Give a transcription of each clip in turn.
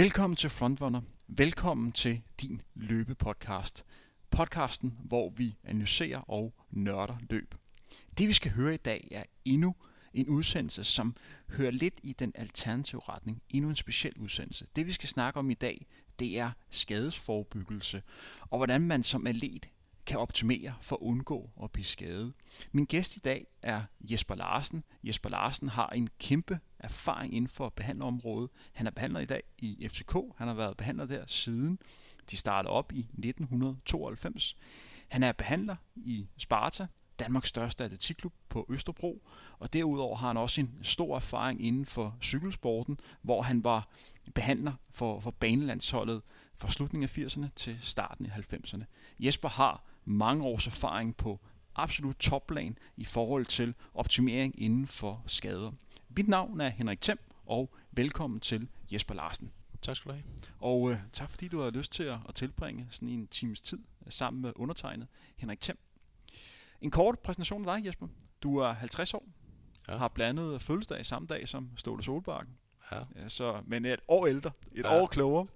Velkommen til Frontrunner. Velkommen til din løbepodcast. Podcasten, hvor vi analyserer og nørder løb. Det vi skal høre i dag er endnu en udsendelse, som hører lidt i den alternative retning. Endnu en speciel udsendelse. Det vi skal snakke om i dag, det er skadesforbyggelse, og hvordan man som atlet kan optimere for at undgå at blive skadet. Min gæst i dag er Jesper Larsen. Jesper Larsen har en kæmpe erfaring inden for behandlerområdet. Han er behandler i dag i FCK. Han har været behandler der siden de startede op i 1992. Han er behandler i Sparta, Danmarks største atletikklub på Østerbro, og derudover har han også en stor erfaring inden for cykelsporten, hvor han var behandler for, for banelandsholdet fra slutningen af 80'erne til starten af 90'erne. Jesper har mange års erfaring på absolut topplan i forhold til optimering inden for skader. Mit navn er Henrik Thiem, og velkommen til Jesper Larsen. Tak skal du have. Og øh, tak fordi du har lyst til at, at tilbringe sådan en times tid øh, sammen med undertegnet Henrik Thiem. En kort præsentation af dig, Jesper. Du er 50 år, ja. har blandet fødselsdag samme dag som Ståle Solbakken. Ja. ja så, men et år ældre, et ja. år klogere.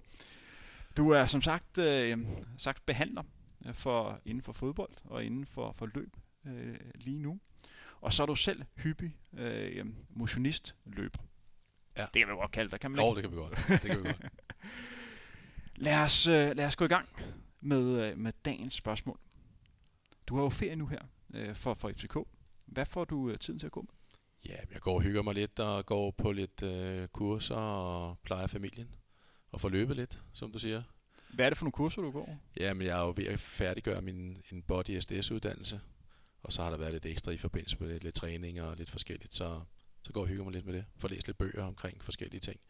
Du er som sagt, øh, sagt behandler for, inden for fodbold og inden for, for løb øh, lige nu. Og så er du selv hyppig øh, motionist løber. Ja. Det kan vi godt kalde dig, kan man ikke? Jo, det kan vi godt. Det kan vi godt. lad, os, øh, lad os gå i gang med, øh, med dagens spørgsmål. Du har jo ferie nu her øh, for, for FCK. Hvad får du øh, tiden til at gå med? Ja, jeg går og hygger mig lidt og går på lidt øh, kurser og plejer familien. Og får løbet lidt, som du siger. Hvad er det for nogle kurser, du går? Ja, men jeg er jo ved at færdiggøre min en body SDS-uddannelse. Og så har der været lidt ekstra i forbindelse med lidt, lidt træning og lidt forskelligt. Så, så går jeg og hygger mig lidt med det. Får læst lidt bøger omkring forskellige ting.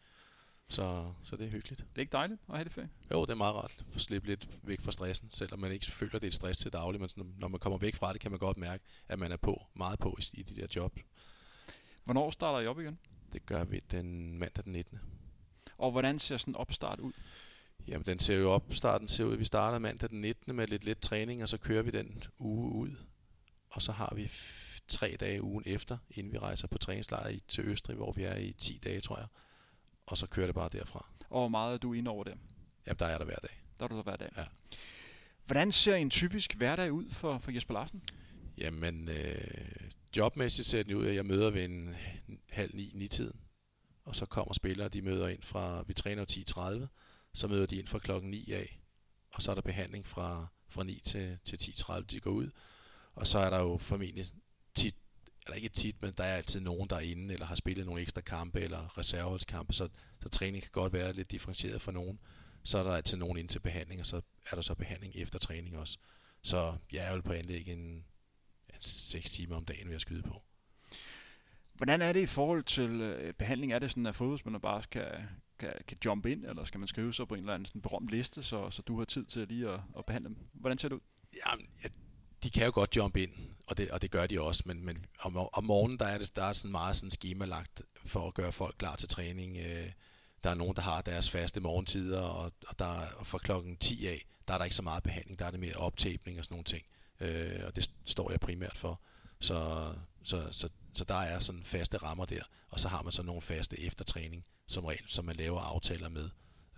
Så, så det er hyggeligt. Det er ikke dejligt at have det ferie? Jo, det er meget rart. Få slippe lidt væk fra stressen, selvom man ikke føler, det er et stress til daglig. Men sådan, når man kommer væk fra det, kan man godt mærke, at man er på, meget på i, i de der job. Hvornår starter I op igen? Det gør vi den mandag den 19. Og hvordan ser sådan en opstart ud? Jamen, den ser jo op. Starten ser ud, vi starter mandag den 19. med lidt lidt træning, og så kører vi den uge ud. Og så har vi tre dage ugen efter, inden vi rejser på træningslejr til Østrig, hvor vi er i 10 dage, tror jeg og så kører det bare derfra. Og hvor meget er du inde over det? Jamen, der er der hver dag. Der er du der hver dag? Ja. Hvordan ser en typisk hverdag ud for, for Jesper Larsen? Jamen, øh, jobmæssigt ser den ud, at jeg møder ved en halv ni, ni tiden. Og så kommer spillere, de møder ind fra, vi træner 10.30, så møder de ind fra klokken 9 af. Og så er der behandling fra, fra 9 til, til 10.30, de går ud. Og så er der jo formentlig tit eller ikke tit, men der er altid nogen, der er inde, eller har spillet nogle ekstra kampe, eller reserveholdskampe, så, så træning kan godt være lidt differentieret for nogen. Så er der altid nogen ind til behandling, og så er der så behandling efter træning også. Så jeg er jo på anlæg en, en 6 timer om dagen ved at skyde på. Hvordan er det i forhold til øh, behandling? Er det sådan, at fodboldspillere bare skal, kan, kan jump ind, eller skal man skrive sig på en eller anden sådan berømt liste, så, så du har tid til lige at, at behandle dem? Hvordan ser det ud? Jamen, jeg, de kan jo godt jump ind, og det, og det gør de også, men, men om, om morgenen der er det der er sådan meget sådan schemalagt for at gøre folk klar til træning. Øh, der er nogen, der har deres faste morgentider, og, og der og fra klokken 10 af, der er der ikke så meget behandling, der er det mere optæbning og sådan nogle ting. Øh, og det står jeg primært for. Så, så, så, så der er sådan faste rammer der, og så har man så nogle faste eftertræning, som regel, som man laver aftaler med.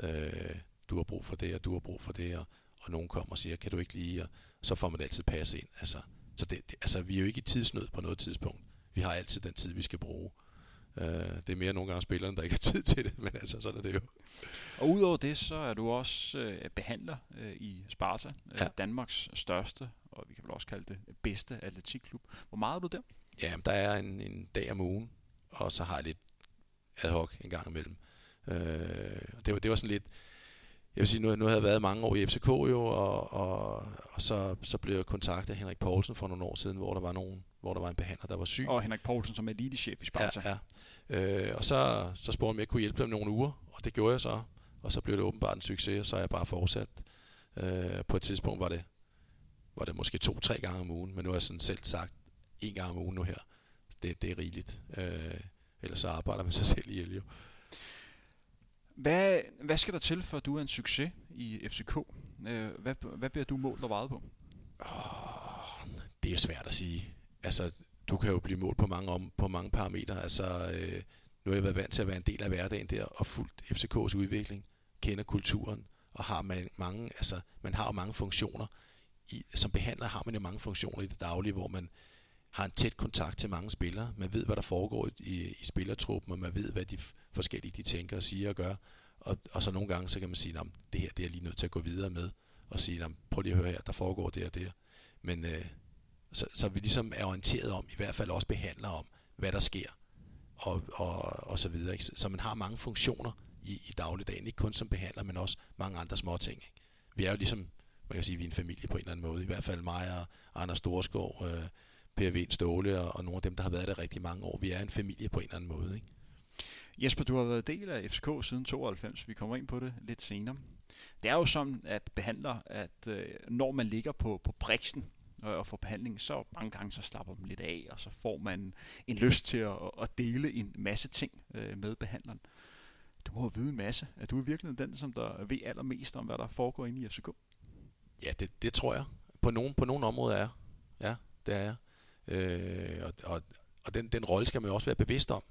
Øh, du har brug for det, og du har brug for det, og, og nogen kommer og siger, kan du ikke lige, og så får man altid passe ind. Altså, så det, det, altså, vi er jo ikke i tidsnød på noget tidspunkt. Vi har altid den tid, vi skal bruge. Uh, det er mere nogle gange spillerne, der ikke har tid til det, men altså, sådan er det jo. Og udover det, så er du også uh, behandler uh, i Sparta, uh, ja. Danmarks største, og vi kan vel også kalde det bedste atletikklub. Hvor meget er du der? Ja, der er en, en dag om ugen, og så har jeg lidt ad hoc en gang imellem. Uh, det, var, det var sådan lidt, jeg vil sige, nu, nu havde jeg været mange år i FCK jo, og, og, og så, så blev jeg kontaktet af Henrik Poulsen for nogle år siden, hvor der var nogen, hvor der var en behandler, der var syg. Og Henrik Poulsen som er elitechef i Sparta. Ja, ja. Øh, og så, så spurgte han, om jeg kunne hjælpe dem nogle uger, og det gjorde jeg så. Og så blev det åbenbart en succes, og så er jeg bare fortsat. Øh, på et tidspunkt var det, var det måske to-tre gange om ugen, men nu har jeg sådan selv sagt en gang om ugen nu her. Det, det er rigeligt. Øh, ellers så arbejder man sig selv ihjel jo. Hvad, hvad skal der til, for at du er en succes i FCK? Øh, hvad, hvad bliver du målt og vejet på? Oh, det er svært at sige. Altså, du kan jo blive målt på mange, om, på mange parametre. Altså, øh, nu har jeg været vant til at være en del af hverdagen der og fulgt FCKs udvikling kender kulturen, og har man mange, altså, man har jo mange funktioner. I, som behandler har man jo mange funktioner i det daglige, hvor man har en tæt kontakt til mange spillere. Man ved, hvad der foregår i, i spillertruppen, og man ved, hvad de forskellige de tænker og siger og gør. Og, og så nogle gange, så kan man sige, at det her det er lige nødt til at gå videre med, og sige, prøv lige at høre her, der foregår det og det. Men øh, så, så vi ligesom er orienteret om, i hvert fald også behandler om, hvad der sker, og, og, og så videre. Ikke? Så man har mange funktioner i, i dagligdagen, ikke kun som behandler, men også mange andre små ting. Ikke? Vi er jo ligesom, man kan sige, vi er en familie på en eller anden måde, i hvert fald mig og Anders Storskov, øh, Per Vind Ståle og, og nogle af dem, der har været der rigtig mange år. Vi er en familie på en eller anden måde. Ikke? Jesper, du har været del af FCK siden 92. Vi kommer ind på det lidt senere. Det er jo sådan, at behandler, at øh, når man ligger på, på briksen og får behandling, så mange gange så slapper man lidt af, og så får man en lyst til at, at dele en masse ting øh, med behandleren. Du må vide en masse. Er du i virkeligheden den, som der ved allermest om, hvad der foregår inde i FCK? Ja, det, det tror jeg. På nogle, på nogle områder er Ja, det er jeg. Øh, og og, og den, den rolle skal man jo også være bevidst om.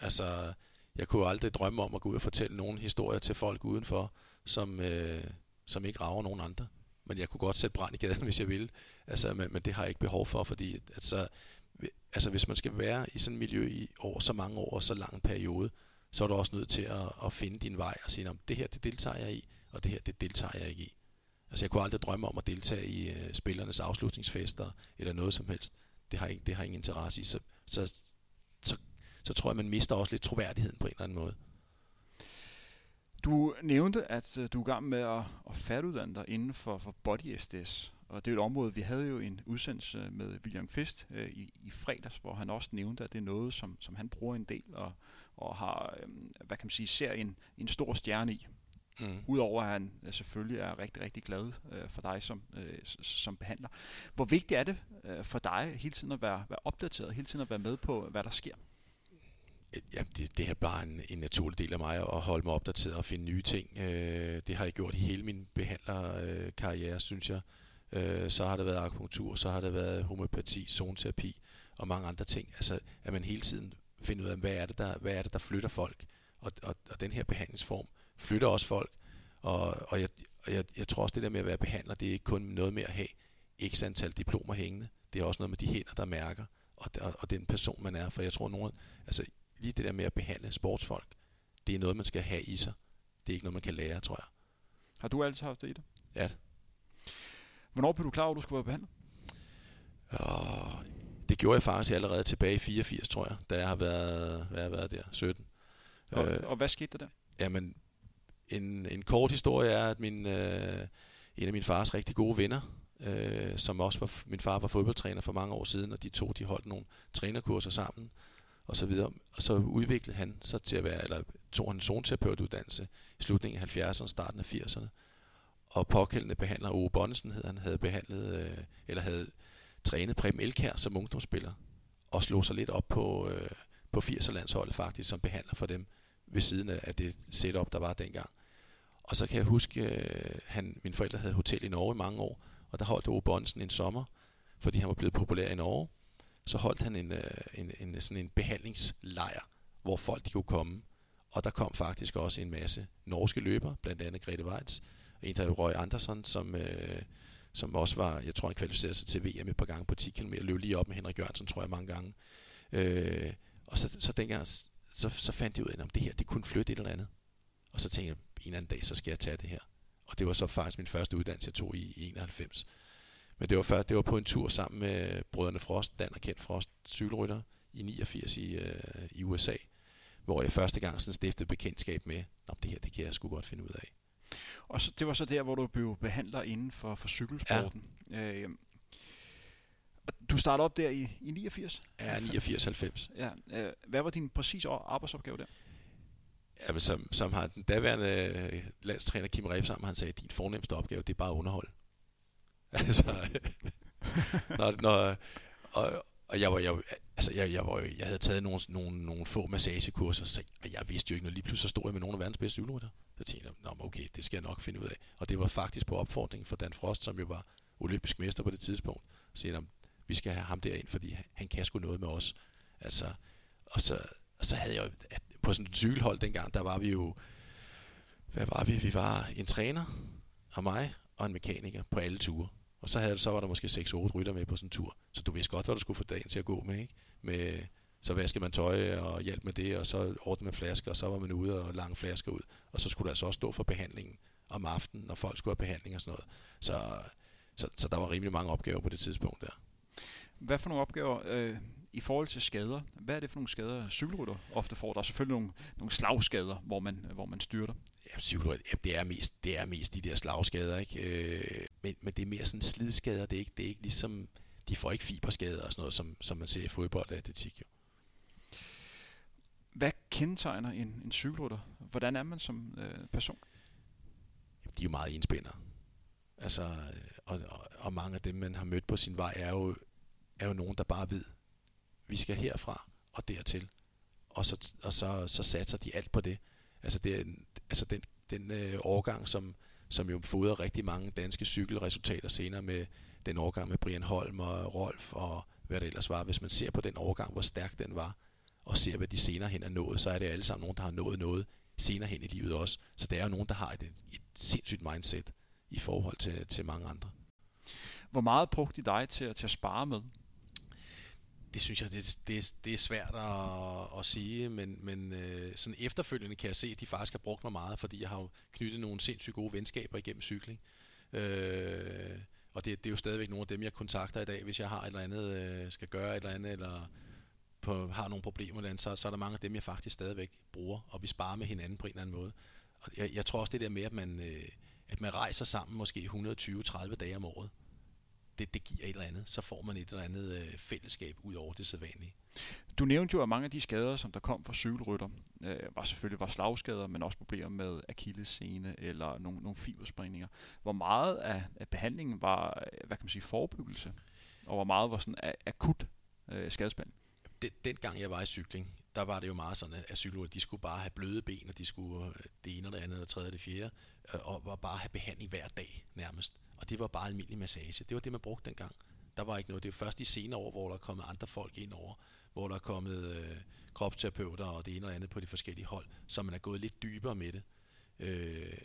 Altså, jeg kunne aldrig drømme om at gå ud og fortælle nogle historier til folk udenfor, som, øh, som ikke rager nogen andre. Men jeg kunne godt sætte brand i gaden, hvis jeg ville. Altså, men, men det har jeg ikke behov for, fordi altså, altså, hvis man skal være i sådan et miljø i over så mange år og så lang en periode, så er du også nødt til at, at finde din vej og sige, om det her det deltager jeg i, og det her det deltager jeg ikke i. Altså jeg kunne aldrig drømme om at deltage i øh, spillernes afslutningsfester eller noget som helst. Det har, ikke, det har ingen interesse i. Så, så, så, så tror jeg, man mister også lidt troværdigheden på en eller anden måde. Du nævnte, at øh, du er i gang med at, at færdiguddanne dig inden for, for Body SDS. Og det er et område, vi havde jo en udsendelse med William Fist øh, i, i fredags, hvor han også nævnte, at det er noget, som, som han bruger en del og, og har, øh, hvad kan man sige, ser en, en stor stjerne i. Mm. Udover at han øh, selvfølgelig er rigtig, rigtig glad øh, for dig som, øh, som behandler. Hvor vigtigt er det øh, for dig hele tiden at være, være opdateret, hele tiden at være med på, hvad der sker? Ja, det, det er bare en, en naturlig del af mig at holde mig opdateret og finde nye ting. Øh, det har jeg gjort i hele min behandlerkarriere, øh, synes jeg. Øh, så har det været akupunktur, så har det været homøopati, zoneterapi og mange andre ting. Altså, at man hele tiden finder ud af, hvad er det, der, hvad er det, der flytter folk. Og, og, og den her behandlingsform flytter også folk. Og, og, jeg, og jeg, jeg tror også, det der med at være behandler, det er ikke kun noget med at have x antal diplomer hængende. Det er også noget med de hænder, der mærker, og, og, og den person, man er. For jeg tror, nogen, altså lige det der med at behandle sportsfolk, det er noget, man skal have i sig. Det er ikke noget, man kan lære, tror jeg. Har du altid haft det i dig? Ja. Hvornår blev du klar over, at du skulle være behandlet? Og det gjorde jeg faktisk allerede tilbage i 84, tror jeg, da jeg har været, hvad har været der, 17. Og, øh, og hvad skete der der? Jamen, en, en kort historie er, at min, øh, en af min fars rigtig gode venner, øh, som også var, min far var fodboldtræner for mange år siden, og de to, de holdt nogle trænerkurser sammen, og så videre. Og så udviklede han sig til at være, eller tog han en zonterapeutuddannelse i slutningen af 70'erne, starten af 80'erne. Og påkaldende behandler Ove Bonnesen hed han, havde behandlet, øh, eller havde trænet Preben Elkær som ungdomsspiller, og slog sig lidt op på, øh, på 80'er-landsholdet faktisk, som behandler for dem ved siden af det setup, der var dengang. Og så kan jeg huske, øh, han, mine forældre havde hotel i Norge i mange år, og der holdt Ove Bonsen en sommer, fordi han var blevet populær i Norge. Så holdt han en, øh, en, en, sådan en behandlingslejr, hvor folk de kunne komme. Og der kom faktisk også en masse norske løbere, blandt andet Grete Weitz, og en der Roy Andersson, som, øh, som også var, jeg tror han kvalificerede sig til VM et par gange på 10 km, løb lige op med Henrik Jørgensen, tror jeg, mange gange. Øh, og så, så dengang, så, så fandt jeg ud af, at det her, det kunne flytte et eller andet. Og så tænkte jeg, en eller anden dag, så skal jeg tage det her. Og det var så faktisk min første uddannelse, jeg tog i, i 91. Men det var, før, det var på en tur sammen med brødrene Frost, Dan og Kent Frost, cykelrytter, i 89 i, øh, i USA, hvor jeg første gang sådan stiftede bekendtskab med, at det her, det kan jeg sgu godt finde ud af. Og så, det var så der, hvor du blev behandler inden for, for cykelsporten. Ja. Øh, du startede op der i, i 89? Ja, 89-90. Ja, øh, hvad var din præcis arbejdsopgave der? Jamen, som, som har den daværende øh, landstræner Kim Rebsam, han sagde, din fornemmeste opgave, det er bare underhold. altså, når, når, og, og jeg var, jeg, altså jeg, jeg, var, jeg havde taget nogle, nogle, nogle få massagekurser, så, og jeg vidste jo ikke noget. Lige pludselig så stod jeg med nogle af verdens bedste cykelrytter. Så tænkte jeg, Nå, okay, det skal jeg nok finde ud af. Og det var faktisk på opfordring fra Dan Frost, som jo var olympisk mester på det tidspunkt. Så sagde vi skal have ham derind, fordi han kan sgu noget med os. Altså, og så, og så havde jeg jo, på sådan et cykelhold dengang, der var vi jo hvad var vi? Vi var en træner og mig og en mekaniker på alle ture. Og så, havde, så var der måske 6-8 rytter med på sådan en tur. Så du vidste godt, hvad du skulle få dagen til at gå med. Ikke? med så vaskede man tøj og hjælp med det, og så ordnede man flasker, og så var man ude og lange flasker ud. Og så skulle der altså også stå for behandlingen om aftenen, når folk skulle have behandling og sådan noget. Så, så, så der var rimelig mange opgaver på det tidspunkt der. Hvad for nogle opgaver øh, i forhold til skader? Hvad er det for nogle skader, cykelrytter ofte får? Der er selvfølgelig nogle, nogle slagskader, hvor man, hvor man styrter. Ja, cykelrytter, ja, det, er mest, det er mest de der slagskader, ikke? Øh, men, men det er mere sådan slidskader. Det er ikke, det er ikke ligesom, de får ikke fiberskader og sådan noget, som, som man ser i fodbold og atletik. Jo. Hvad kendetegner en, en cykelrytter? Hvordan er man som øh, person? de er jo meget enspændere. Altså, og, og, og mange af dem, man har mødt på sin vej, er jo, er jo nogen, der bare ved, vi skal herfra og dertil. Og så, og så, så satser de alt på det. Altså, det er, altså den, den øh, årgang, som, som jo fodrer rigtig mange danske cykelresultater senere med den årgang med Brian Holm og Rolf og hvad det ellers var. Hvis man ser på den årgang, hvor stærk den var, og ser, hvad de senere hen er nået, så er det alle sammen nogen, der har nået noget senere hen i livet også. Så der er jo nogen, der har et, et sindssygt mindset i forhold til, til mange andre. Hvor meget brugte de dig til, til at spare med? Det synes jeg, det, det, det er svært at, at sige, men, men øh, sådan efterfølgende kan jeg se, at de faktisk har brugt mig meget, fordi jeg har knyttet nogle sindssygt gode venskaber igennem cykling. Øh, og det, det er jo stadigvæk nogle af dem, jeg kontakter i dag, hvis jeg har et eller andet, øh, skal gøre et eller andet, eller på, har nogle problemer, den, så, så er der mange af dem, jeg faktisk stadigvæk bruger, og vi sparer med hinanden på en eller anden måde. Og jeg, jeg tror også det der med, at man, øh, at man rejser sammen måske 120-30 dage om året, det, det giver et eller andet. Så får man et eller andet øh, fællesskab ud over det sædvanlige. Du nævnte jo, at mange af de skader, som der kom fra cykelrytter, øh, var selvfølgelig var slagskader, men også problemer med akillescene eller nogle, nogle fiberspringninger. Hvor meget af, af behandlingen var, øh, hvad kan man sige, forebyggelse, og hvor meget var sådan akut øh, skadesbehandling? den, den gang jeg var i cykling, der var det jo meget sådan, at cykelrytter, de skulle bare have bløde ben, og de skulle øh, det ene og det andet, og det tredje og det fjerde, øh, og var bare have behandling hver dag nærmest. Og det var bare almindelig massage. Det var det, man brugte dengang. Der var ikke noget. Det er først i senere år, hvor der er kommet andre folk ind over, hvor der er kommet øh, kropsterapeuter og det ene og andet på de forskellige hold, så man er gået lidt dybere med det. Øh,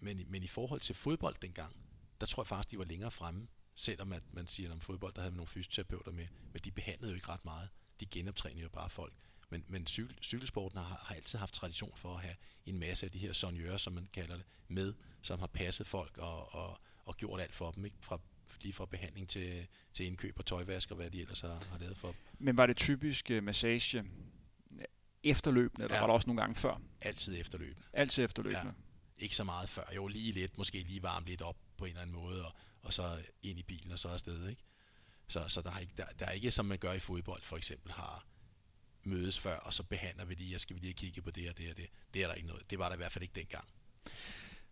men, men i forhold til fodbold dengang, der tror jeg faktisk, de var længere fremme, selvom at man siger, om fodbold, der havde man nogle fysioterapeuter med, men de behandlede jo ikke ret meget de genoptrænede jo bare folk. Men, men cykel, cykelsporten har, har altid haft tradition for at have en masse af de her sonjører, som man kalder det, med, som har passet folk og, og, og gjort alt for dem, ikke? Fra, lige fra behandling til, til indkøb og tøjvask og hvad de ellers har, har lavet for dem. Men var det typisk uh, massage efterløbende, eller ja. var der også nogle gange før? Altid efterløbende. Altid efterløbende. Ja. Ikke så meget før. Jo, lige lidt, måske lige varme lidt op på en eller anden måde, og, og så ind i bilen og så afsted, ikke? Så, så der, er ikke, der, der er ikke, som man gør i fodbold for eksempel, har mødes før, og så behandler vi lige, og skal vi lige kigge på det og det og det. Det er der ikke noget. Det var der i hvert fald ikke dengang.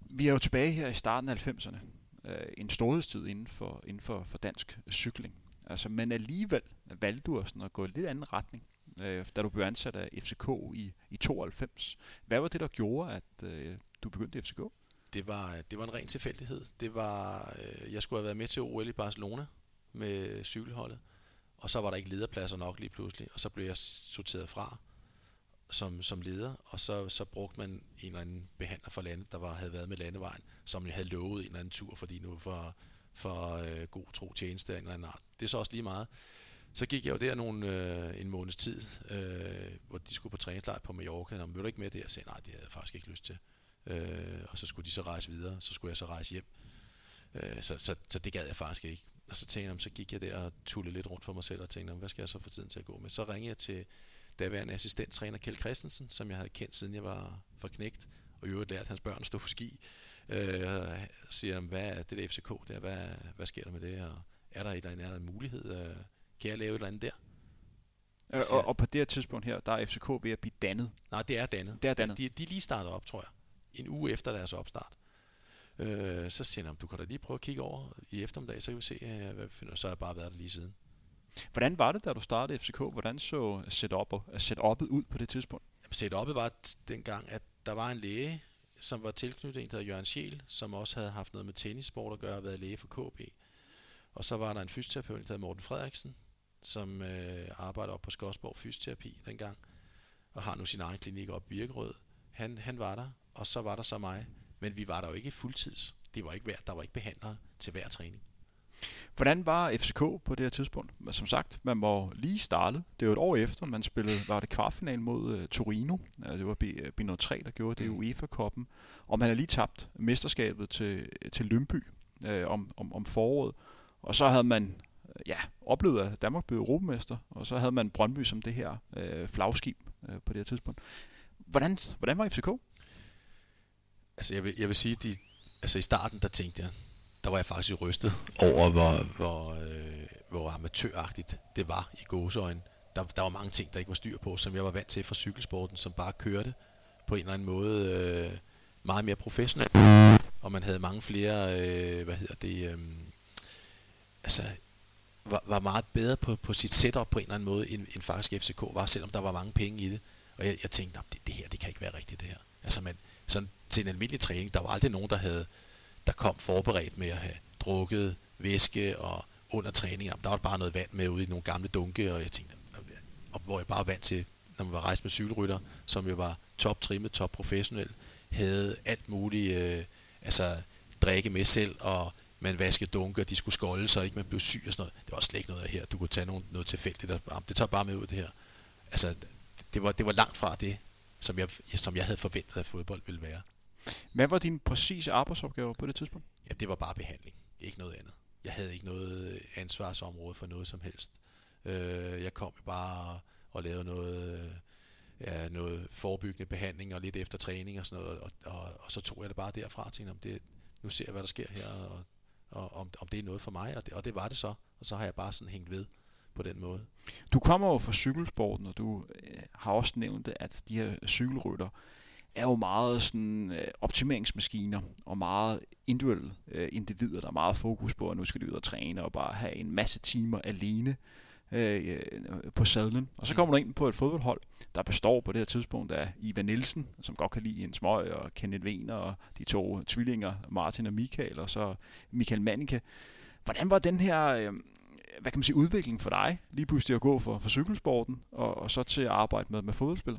Vi er jo tilbage her i starten af 90'erne. Øh, en storhedstid inden for, inden for, for dansk cykling. Altså, men alligevel valgte du sådan at gå i en lidt anden retning, øh, da du blev ansat af FCK i, i 92. Hvad var det, der gjorde, at øh, du begyndte i FCK? Det var, det var en ren tilfældighed. Det var, øh, jeg skulle have været med til OL i Barcelona, med cykelholdet. Og så var der ikke lederpladser nok lige pludselig, og så blev jeg sorteret fra som, som leder, og så, så brugte man en eller anden behandler for landet, der var, havde været med landevejen, som jeg havde lovet en eller anden tur, fordi nu for, for øh, god tro tjeneste af en eller anden art. Det er så også lige meget. Så gik jeg jo der nogle, øh, en måneds tid, øh, hvor de skulle på træningslejr på Mallorca, og mødte ikke med det? Jeg sagde, nej, det havde jeg faktisk ikke lyst til. Øh, og så skulle de så rejse videre, så skulle jeg så rejse hjem. Øh, så, så, så det gad jeg faktisk ikke. Og så tænkte jeg, så gik jeg der og tullede lidt rundt for mig selv og tænkte, hvad skal jeg så få tiden til at gå med? Så ringede jeg til daværende assistenttræner Kjeld Christensen, som jeg havde kendt siden jeg var for knægt, og i øvrigt lært hans børn at stå på ski. Øh, og siger, hvad er det der FCK der? Hvad, hvad sker der med det? Og er der, et, er der en mulighed? Øh, kan jeg lave et eller andet der? Øh, og, og på det her tidspunkt her, der er FCK ved at blive dannet? Nej, det er dannet. Det er dannet. De, de lige startet op, tror jeg. En uge efter deres opstart. Øh, så siger han, du kan da lige prøve at kigge over i eftermiddag, så kan vi se, øh, hvad vi finder. Så har jeg bare været der lige siden. Hvordan var det, da du startede FCK? Hvordan så setup'et setup'et ud på det tidspunkt? Jamen, setup'et var dengang, at der var en læge, som var tilknyttet en, der hedder Jørgen Schiel, som også havde haft noget med tennissport at gøre og været læge for KB. Og så var der en fysioterapeut, der hedder Morten Frederiksen, som øh, arbejder op på Skodsborg Fysioterapi dengang, og har nu sin egen klinik op i Birkerød. Han, han var der, og så var der så mig. Men vi var der jo ikke fuldtids. Det var ikke hver, der var ikke behandlere til hver træning. Hvordan var FCK på det her tidspunkt? Som sagt, man var lige startet. Det var et år efter, man spillede, var det kvartfinal mod uh, Torino. Uh, det var B, B03, der gjorde det i UEFA-koppen. Og man havde lige tabt mesterskabet til, til Lønby uh, om, om, om foråret. Og så havde man ja, oplevet, at Danmark blev europamester, og så havde man Brøndby som det her uh, flagskib uh, på det her tidspunkt. Hvordan, hvordan var FCK? Altså jeg vil, jeg vil sige, de, altså i starten der tænkte jeg, der var jeg faktisk rystet over, hvor, hvor, øh, hvor amatøragtigt det var i gåseøjne. Der, der var mange ting, der ikke var styr på, som jeg var vant til fra cykelsporten, som bare kørte på en eller anden måde øh, meget mere professionelt. Og man havde mange flere, øh, hvad hedder det, øh, altså var, var meget bedre på, på sit setup på en eller anden måde, end, end faktisk FCK var, selvom der var mange penge i det. Og jeg, jeg tænkte, det, det her, det kan ikke være rigtigt det her. Altså man, sådan til en almindelig træning, der var aldrig nogen, der havde der kom forberedt med at have drukket væske og under træning. Der var bare noget vand med ude i nogle gamle dunke, og jeg tænkte, og hvor jeg bare var vant til, når man var rejst med cykelrytter, som jo var top trimmet, top professionel, havde alt muligt, øh, altså drikke med selv, og man vaskede dunke, og de skulle skolde, så ikke man blev syg og sådan noget. Det var slet ikke noget af her. Du kunne tage noget, noget tilfældigt, og det tager bare med ud det her. Altså, det var, det var langt fra det, som jeg, som jeg havde forventet, at fodbold ville være. Hvad var dine præcise arbejdsopgaver på det tidspunkt? Ja, det var bare behandling. Ikke noget andet. Jeg havde ikke noget ansvarsområde for noget som helst. Øh, jeg kom bare og lavede noget, ja, noget forebyggende behandling og lidt efter træning og sådan noget, og, og, og så tog jeg det bare derfra til, om det, nu ser jeg, hvad der sker her, og, og om, om det er noget for mig, og det, og det var det så, og så har jeg bare sådan hængt ved på den måde. Du kommer jo fra cykelsporten, og du øh, har også nævnt, at de her cykelrytter, er jo meget sådan øh, optimeringsmaskiner og meget individuelle øh, individer, der er meget fokus på, at nu skal de ud og træne og bare have en masse timer alene øh, øh på sadlen. Og så kommer du ind på et fodboldhold, der består på det her tidspunkt af Ivan Nielsen, som godt kan lide en smøg, og Kenneth Wiener og de to tvillinger, Martin og Michael, og så Michael Mannike. Hvordan var den her... Øh, hvad kan man sige, udvikling for dig, lige pludselig at gå for, for cykelsporten, og, og så til at arbejde med, med fodboldspil?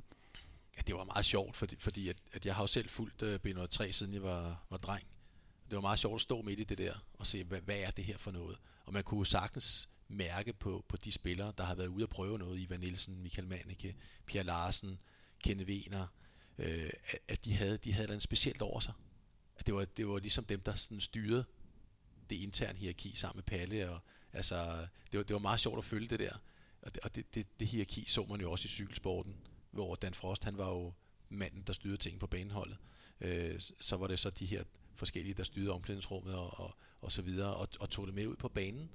Ja, det var meget sjovt, fordi, fordi at, at jeg har jo selv fulgt øh, uh, B103, siden jeg var, var dreng. Det var meget sjovt at stå midt i det der og se, hvad, hvad er det her for noget? Og man kunne sagtens mærke på, på de spillere, der har været ude at prøve noget, Ivan Nielsen, Michael Manike, Pierre Larsen, Kenne Wiener, øh, at de havde, de havde noget specielt over sig. At det var, det var ligesom dem, der sådan styrede det interne hierarki sammen med Palle. Og, altså, det, var, det var meget sjovt at følge det der. Og det, og det, det, det hierarki så man jo også i cykelsporten hvor Dan Frost, han var jo manden, der styrede ting på baneholdet. Øh, så var det så de her forskellige, der styrede omklædningsrummet og, og, og så videre, og, og tog det med ud på banen.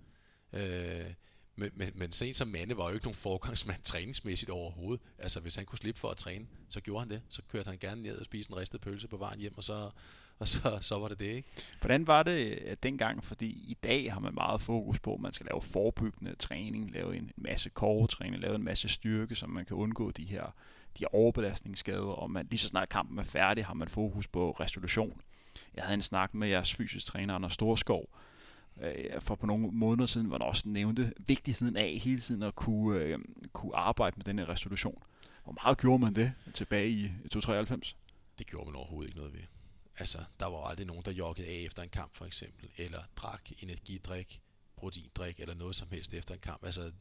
Øh, men, men, men sen som Mande var jo ikke nogen forgangsmand træningsmæssigt overhovedet. Altså hvis han kunne slippe for at træne, så gjorde han det. Så kørte han gerne ned og spiste en ristet pølse på vejen hjem, og så, og så, så var det det, ikke? Hvordan var det øh, dengang? Fordi i dag har man meget fokus på, at man skal lave forebyggende træning, lave en masse koretræning, lave en masse styrke, så man kan undgå de her de her overbelastningsskader, og man, lige så snart kampen er færdig, har man fokus på restitution. Jeg havde en snak med jeres fysisk træner, Anders Storskov, for på nogle måneder siden, hvor der også nævnte vigtigheden af hele tiden at kunne, øh, kunne arbejde med den her restitution. Hvor meget gjorde man det tilbage i 1993? Det gjorde man overhovedet ikke noget ved. Altså, der var aldrig nogen, der joggede af efter en kamp, for eksempel, eller drak energidrik, proteindrik, eller noget som helst efter en kamp. Altså,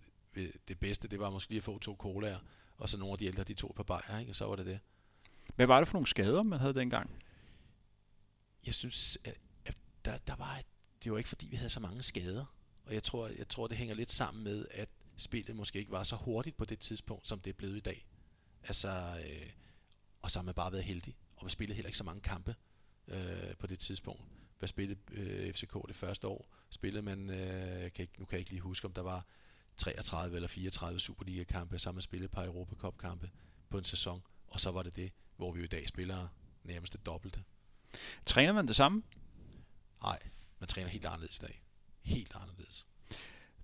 det bedste, det var måske lige at få to colaer, og så nogle af de ældre, de tog på bajer, ikke? og så var det det. Hvad var det for nogle skader, man havde dengang? Jeg synes, at der, der var et, det var ikke fordi, vi havde så mange skader. Og jeg tror, jeg tror, det hænger lidt sammen med, at spillet måske ikke var så hurtigt på det tidspunkt, som det er blevet i dag. Altså, øh, og så har man bare været heldig. Og vi spillede heller ikke så mange kampe øh, på det tidspunkt. Hvad spillede øh, FCK det første år? Spillede man, øh, kan ikke, nu kan jeg ikke lige huske, om der var 33 eller 34 Superliga-kampe, så man spillet et par Europacup-kampe på en sæson, og så var det det, hvor vi jo i dag spiller nærmest det dobbelte. Træner man det samme? Nej, man træner helt anderledes i dag. Helt anderledes.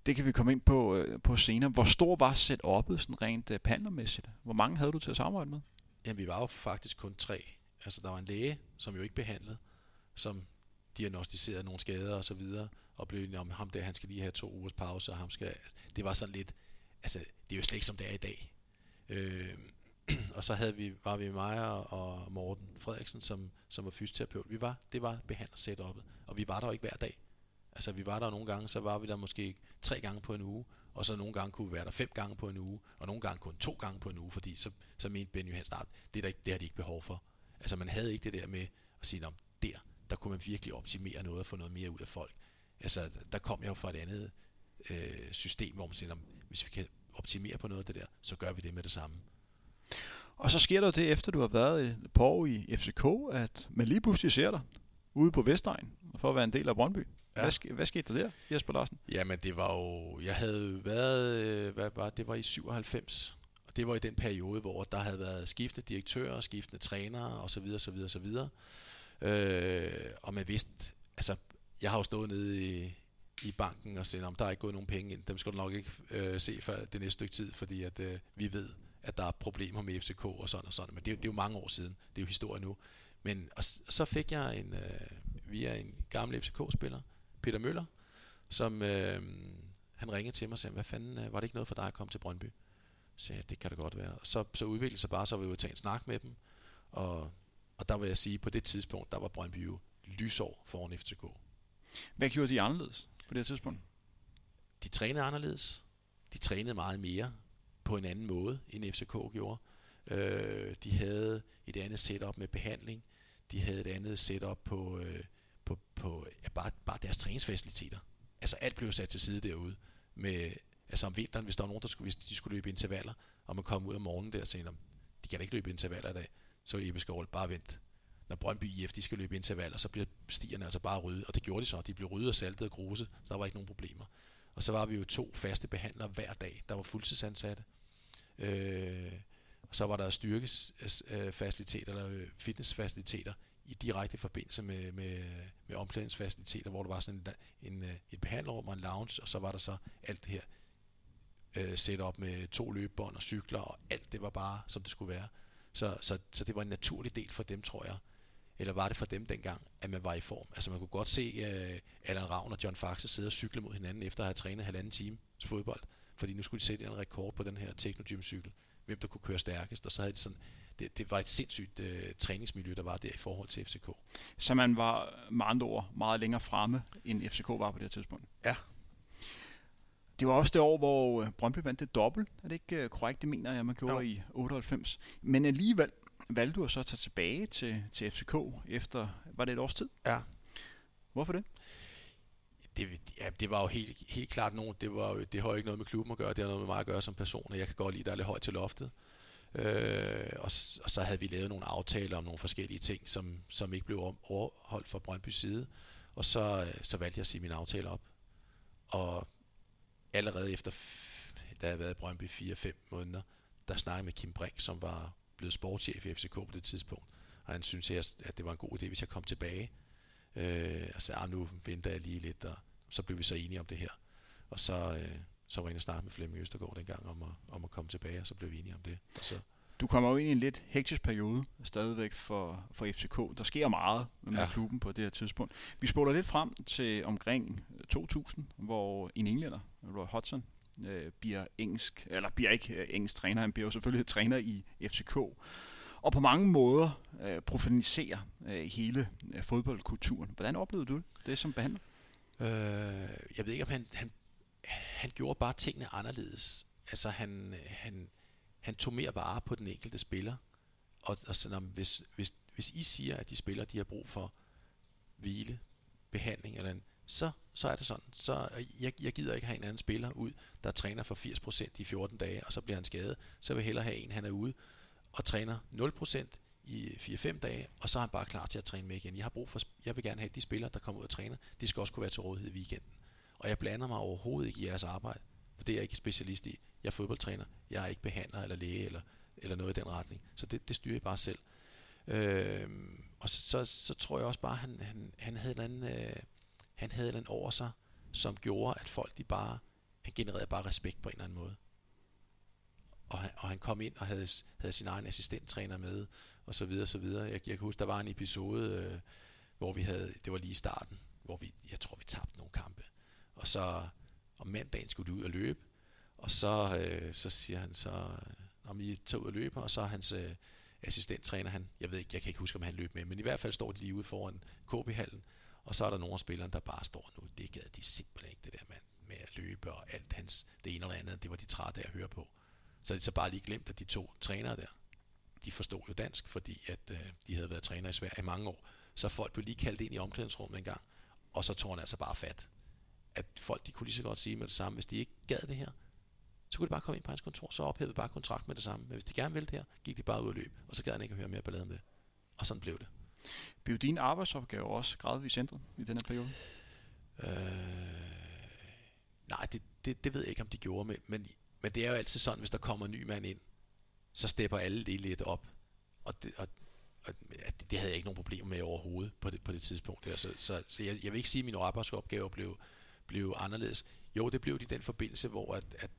Det kan vi komme ind på, øh, på senere. Hvor stor var setup'et sådan rent øh, pandermæssigt? Hvor mange havde du til at samarbejde med? Jamen, vi var jo faktisk kun tre. Altså, der var en læge, som jo ikke behandlede, som diagnostiserede nogle skader og så videre, og blev enige om ham der, han skal lige have to ugers pause, og ham skal, det var sådan lidt, altså det er jo slet ikke som det er i dag. Øh, og så havde vi, var vi mig og Morten Frederiksen, som, som var fysioterapeut. Vi var, det var behandler og vi var der jo ikke hver dag. Altså vi var der nogle gange, så var vi der måske tre gange på en uge, og så nogle gange kunne vi være der fem gange på en uge, og nogle gange kun to gange på en uge, fordi så, så mente Benny Johansen, at det, der, det har de ikke behov for. Altså man havde ikke det der med at sige, om der, der kunne man virkelig optimere noget og få noget mere ud af folk. Altså der kom jeg jo fra et andet øh, system, hvor man siger, hvis vi kan optimere på noget af det der, så gør vi det med det samme. Og så sker der det, efter du har været et par år i FCK, at man lige pludselig ser dig ude på Vestegn for at være en del af Brøndby. Ja. Hvad, sk- hvad skete der der, Jesper Larsen? Jamen, det var jo... Jeg havde været... Øh, hvad var det? var i 97. Og det var i den periode, hvor der havde været skiftende direktører, skiftende trænere osv. osv. osv. Øh, og man vidste... Altså, jeg har jo stået nede i, i banken og sagt, om der er ikke gået nogen penge ind. Dem skal du nok ikke øh, se for det næste stykke tid, fordi at, øh, vi ved, at der er problemer med FCK og sådan og sådan. Men det, det er jo mange år siden. Det er jo historie nu. Men og så fik jeg en, øh, via en gammel FCK-spiller, Peter Møller, som øh, han ringede til mig og sagde, hvad fanden, øh, var det ikke noget for dig at komme til Brøndby? Så sagde det kan det godt være. Så, så udviklede sig bare, så var vi ude tage en snak med dem, og, og der vil jeg sige, på det tidspunkt, der var Brøndby jo lysår foran FCK. Hvad gjorde de anderledes på det tidspunkt? De trænede anderledes. De trænede meget mere på en anden måde, end FCK gjorde. Øh, de havde et andet setup med behandling. De havde et andet setup på, øh, på, på ja, bare, bare deres træningsfaciliteter. Altså alt blev sat til side derude. Med, altså om vinteren, hvis der var nogen, der skulle, hvis de skulle løbe intervaller, og man kom ud om morgenen der og sagde, de kan da ikke løbe intervaller i dag, så Ebbe Skål, bare vent. Når Brøndby IF de skal løbe intervaller, så bliver stierne altså bare ryddet, og det gjorde de så. De blev ryddet og saltet og gruset, så der var ikke nogen problemer. Og så var vi jo to faste behandlere hver dag, der var fuldtidsansatte. Øh, og så var der styrkesfaciliteter øh, eller øh, fitnessfaciliteter i direkte forbindelse med, med, med omklædningsfaciliteter, hvor der var sådan en, en, øh, et behandlerrum og en lounge, og så var der så alt det her øh, set op med to løbebånd og cykler, og alt det var bare, som det skulle være. Så, så, så det var en naturlig del for dem, tror jeg. Eller var det for dem dengang, at man var i form? Altså man kunne godt se uh, Allan Ravn og John Faxe sidde og cykle mod hinanden efter at have trænet halvanden time fodbold. Fordi nu skulle de sætte en rekord på den her Technogym-cykel. Hvem der kunne køre stærkest. Og så havde de sådan det, det var et sindssygt øh, træningsmiljø, der var der i forhold til FCK. Så man var med andre ord meget længere fremme, end FCK var på det her tidspunkt? Ja. Det var også det år, hvor øh, Brøndby vandt det dobbelt. Er det ikke øh, korrekt, det mener jeg, man gjorde jo. i 98. Men alligevel valgte du så at tage tilbage til, til FCK efter, var det et års tid? Ja. Hvorfor det? det, ja, det var jo helt, helt klart nogen, det, var jo, det har jo ikke noget med klubben at gøre, det har noget med mig at gøre som person, og jeg kan godt lide, at der er lidt højt til loftet. Øh, og, og så havde vi lavet nogle aftaler om nogle forskellige ting, som, som ikke blev overholdt fra Brøndby side. Og så, øh, så valgte jeg at sige min aftale op. Og allerede efter, da jeg havde været i Brøndby 4-5 måneder, der snakkede med Kim Brink, som var blevet sportschef i FCK på det tidspunkt. Og han syntes, at det var en god idé, hvis jeg kom tilbage. Øh, og sagde, ah, nu venter jeg lige lidt, og så blev vi så enige om det her. Og så, øh, så var jeg inde og snakke med Flemming Østergaard dengang om at, om at komme tilbage, og så blev vi enige om det. Og så du kommer jo ind i en lidt hektisk periode stadigvæk for, for FCK. Der sker meget med ja. klubben på det her tidspunkt. Vi spoler lidt frem til omkring 2000, hvor en englænder, Roy Hodgson, øh, bliver engelsk, eller bliver ikke øh, engelsk træner, han bliver jo selvfølgelig træner i FCK. Og på mange måder øh, profaniserer øh, hele øh, fodboldkulturen. Hvordan oplevede du det som behandler? Øh, jeg ved ikke, om han, han han gjorde bare tingene anderledes. Altså han, han, han tog mere vare på den enkelte spiller. Og, og sådan, hvis, hvis, hvis I siger, at de spillere de har brug for hvile, behandling eller en, så, så er det sådan. Så jeg, jeg gider ikke have en anden spiller ud, der træner for 80% i 14 dage, og så bliver han skadet. Så vil jeg hellere have en, han er ude og træner 0% i 4-5 dage, og så er han bare klar til at træne med igen. Jeg har brug for, jeg vil gerne have de spillere, der kommer ud og træner. De skal også kunne være til rådighed i weekenden. Og jeg blander mig overhovedet ikke i jeres arbejde, for det er jeg ikke specialist i. Jeg er fodboldtræner, jeg er ikke behandler eller læge eller, eller noget i den retning. Så det, det styrer jeg bare selv. Øh, og så, så, så tror jeg også bare, at han, han, han havde en anden, øh, han havde en over sig, som gjorde, at folk de bare, han genererede bare respekt på en eller anden måde. Og han, og han kom ind og havde, havde sin egen assistenttræner med, og så videre, så videre. Jeg, jeg kan huske, der var en episode, øh, hvor vi havde, det var lige i starten, hvor vi, jeg tror, vi tabte nogle kampe og så om mandagen skulle de ud og løbe, og så, øh, så siger han så, om I tager ud og løber, og så er hans øh, assistenttræner, han, jeg ved ikke, jeg kan ikke huske, om han løb med, men i hvert fald står de lige ude foran KB-hallen, og så er der nogle af spillerne, der bare står nu. Det gad de simpelthen ikke, det der mand med at løbe og alt hans, det ene eller andet, det var de trætte af at høre på. Så er de så bare lige glemt, at de to trænere der, de forstod jo dansk, fordi at øh, de havde været træner i Sverige i mange år. Så folk blev lige kaldt ind i omklædningsrummet en gang, og så tog han altså bare fat. At folk, de kunne lige så godt sige med det samme, hvis de ikke gad det her, så kunne de bare komme ind på hans kontor, så ophævede bare kontrakt med det samme. Men hvis de gerne ville det her, gik de bare ud og løb, og så gad han ikke at høre mere ballade om det. Og sådan blev det. Blev din arbejdsopgave også gradvist ændret i denne periode? Øh, nej, det, det, det ved jeg ikke, om de gjorde, men, men, men det er jo altid sådan, hvis der kommer en ny mand ind, så stepper alle det lidt op. Og det, og, og det, det havde jeg ikke nogen problemer med overhovedet på det, på det tidspunkt der. Så, så, så jeg, jeg vil ikke sige, at min arbejdsopgave blev, blev anderledes. Jo, det blev det i den forbindelse, hvor at, at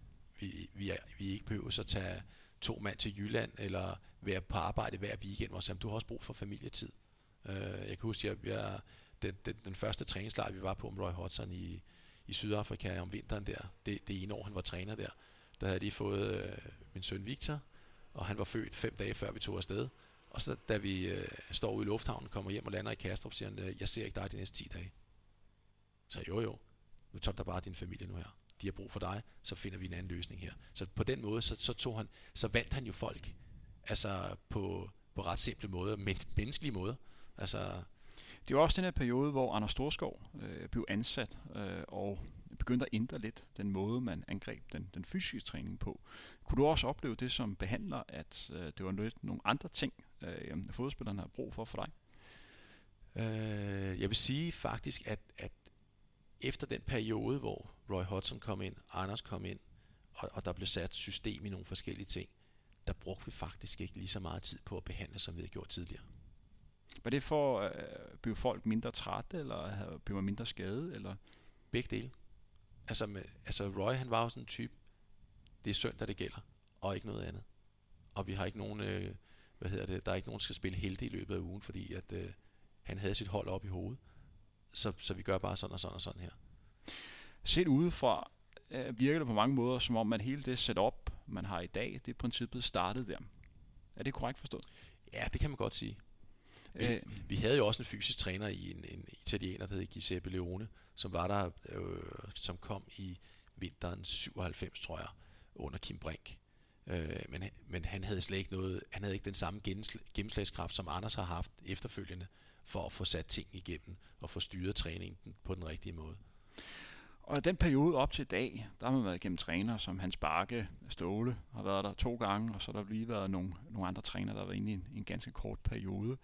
vi, vi, er, vi ikke behøver at tage to mand til Jylland, eller være på arbejde hver weekend, og sagde, du har også brug for familietid. Øh, jeg kan huske, at jeg, den, den, den første træningslejr, vi var på med Roy Hodgson i, i Sydafrika om vinteren der, det, det ene år, han var træner der, der havde de fået øh, min søn Victor, og han var født fem dage før vi tog afsted. Og så da vi øh, står ude i lufthavnen, kommer hjem og lander i Kastrup, siger han, jeg ser ikke dig de næste 10 dage. Så jo jo, nu tager der bare din familie nu her de har brug for dig, så finder vi en anden løsning her. Så på den måde, så, så, tog han, så vandt han jo folk, altså på, på ret simple måder, men menneskelige måder. Altså, det var også den her periode, hvor Anders Storskov øh, blev ansat øh, og begyndte at ændre lidt den måde, man angreb den, den fysiske træning på. Kunne du også opleve det som behandler, at øh, det var lidt nogle andre ting, øh, fodboldspillerne har brug for for dig? Øh, jeg vil sige faktisk, at, at efter den periode, hvor Roy Hodgson kom ind, Anders kom ind, og, og der blev sat system i nogle forskellige ting, der brugte vi faktisk ikke lige så meget tid på at behandle, som vi havde gjort tidligere. Var det for at øh, blive folk mindre trætte, eller man mindre skade? Eller? Begge dele. Altså, med, altså Roy, han var jo sådan en type, det er søndag, det gælder, og ikke noget andet. Og vi har ikke nogen, øh, hvad hedder det, der er ikke nogen, der skal spille helte i løbet af ugen, fordi at øh, han havde sit hold op i hovedet. Så, så vi gør bare sådan og sådan og sådan her. Set udefra øh, virker det på mange måder, som om at hele det setup, man har i dag, det er princippet startet der. Er det korrekt forstået? Ja, det kan man godt sige. Vi, øh, vi havde jo også en fysisk træner i en, en italiener, der hed Giuseppe Leone, som var der, øh, som kom i vinteren 97, tror jeg, under Kim Brink. Øh, men, men han havde slet ikke noget, han havde ikke den samme gennemslagskraft, som Anders har haft efterfølgende, for at få sat ting igennem og få styret træningen på den rigtige måde. Og den periode op til i dag, der har man været igennem træner som Hans Bakke, Ståle har været der to gange, og så har der lige været nogle, nogle andre træner, der har været inde i en, en ganske kort periode.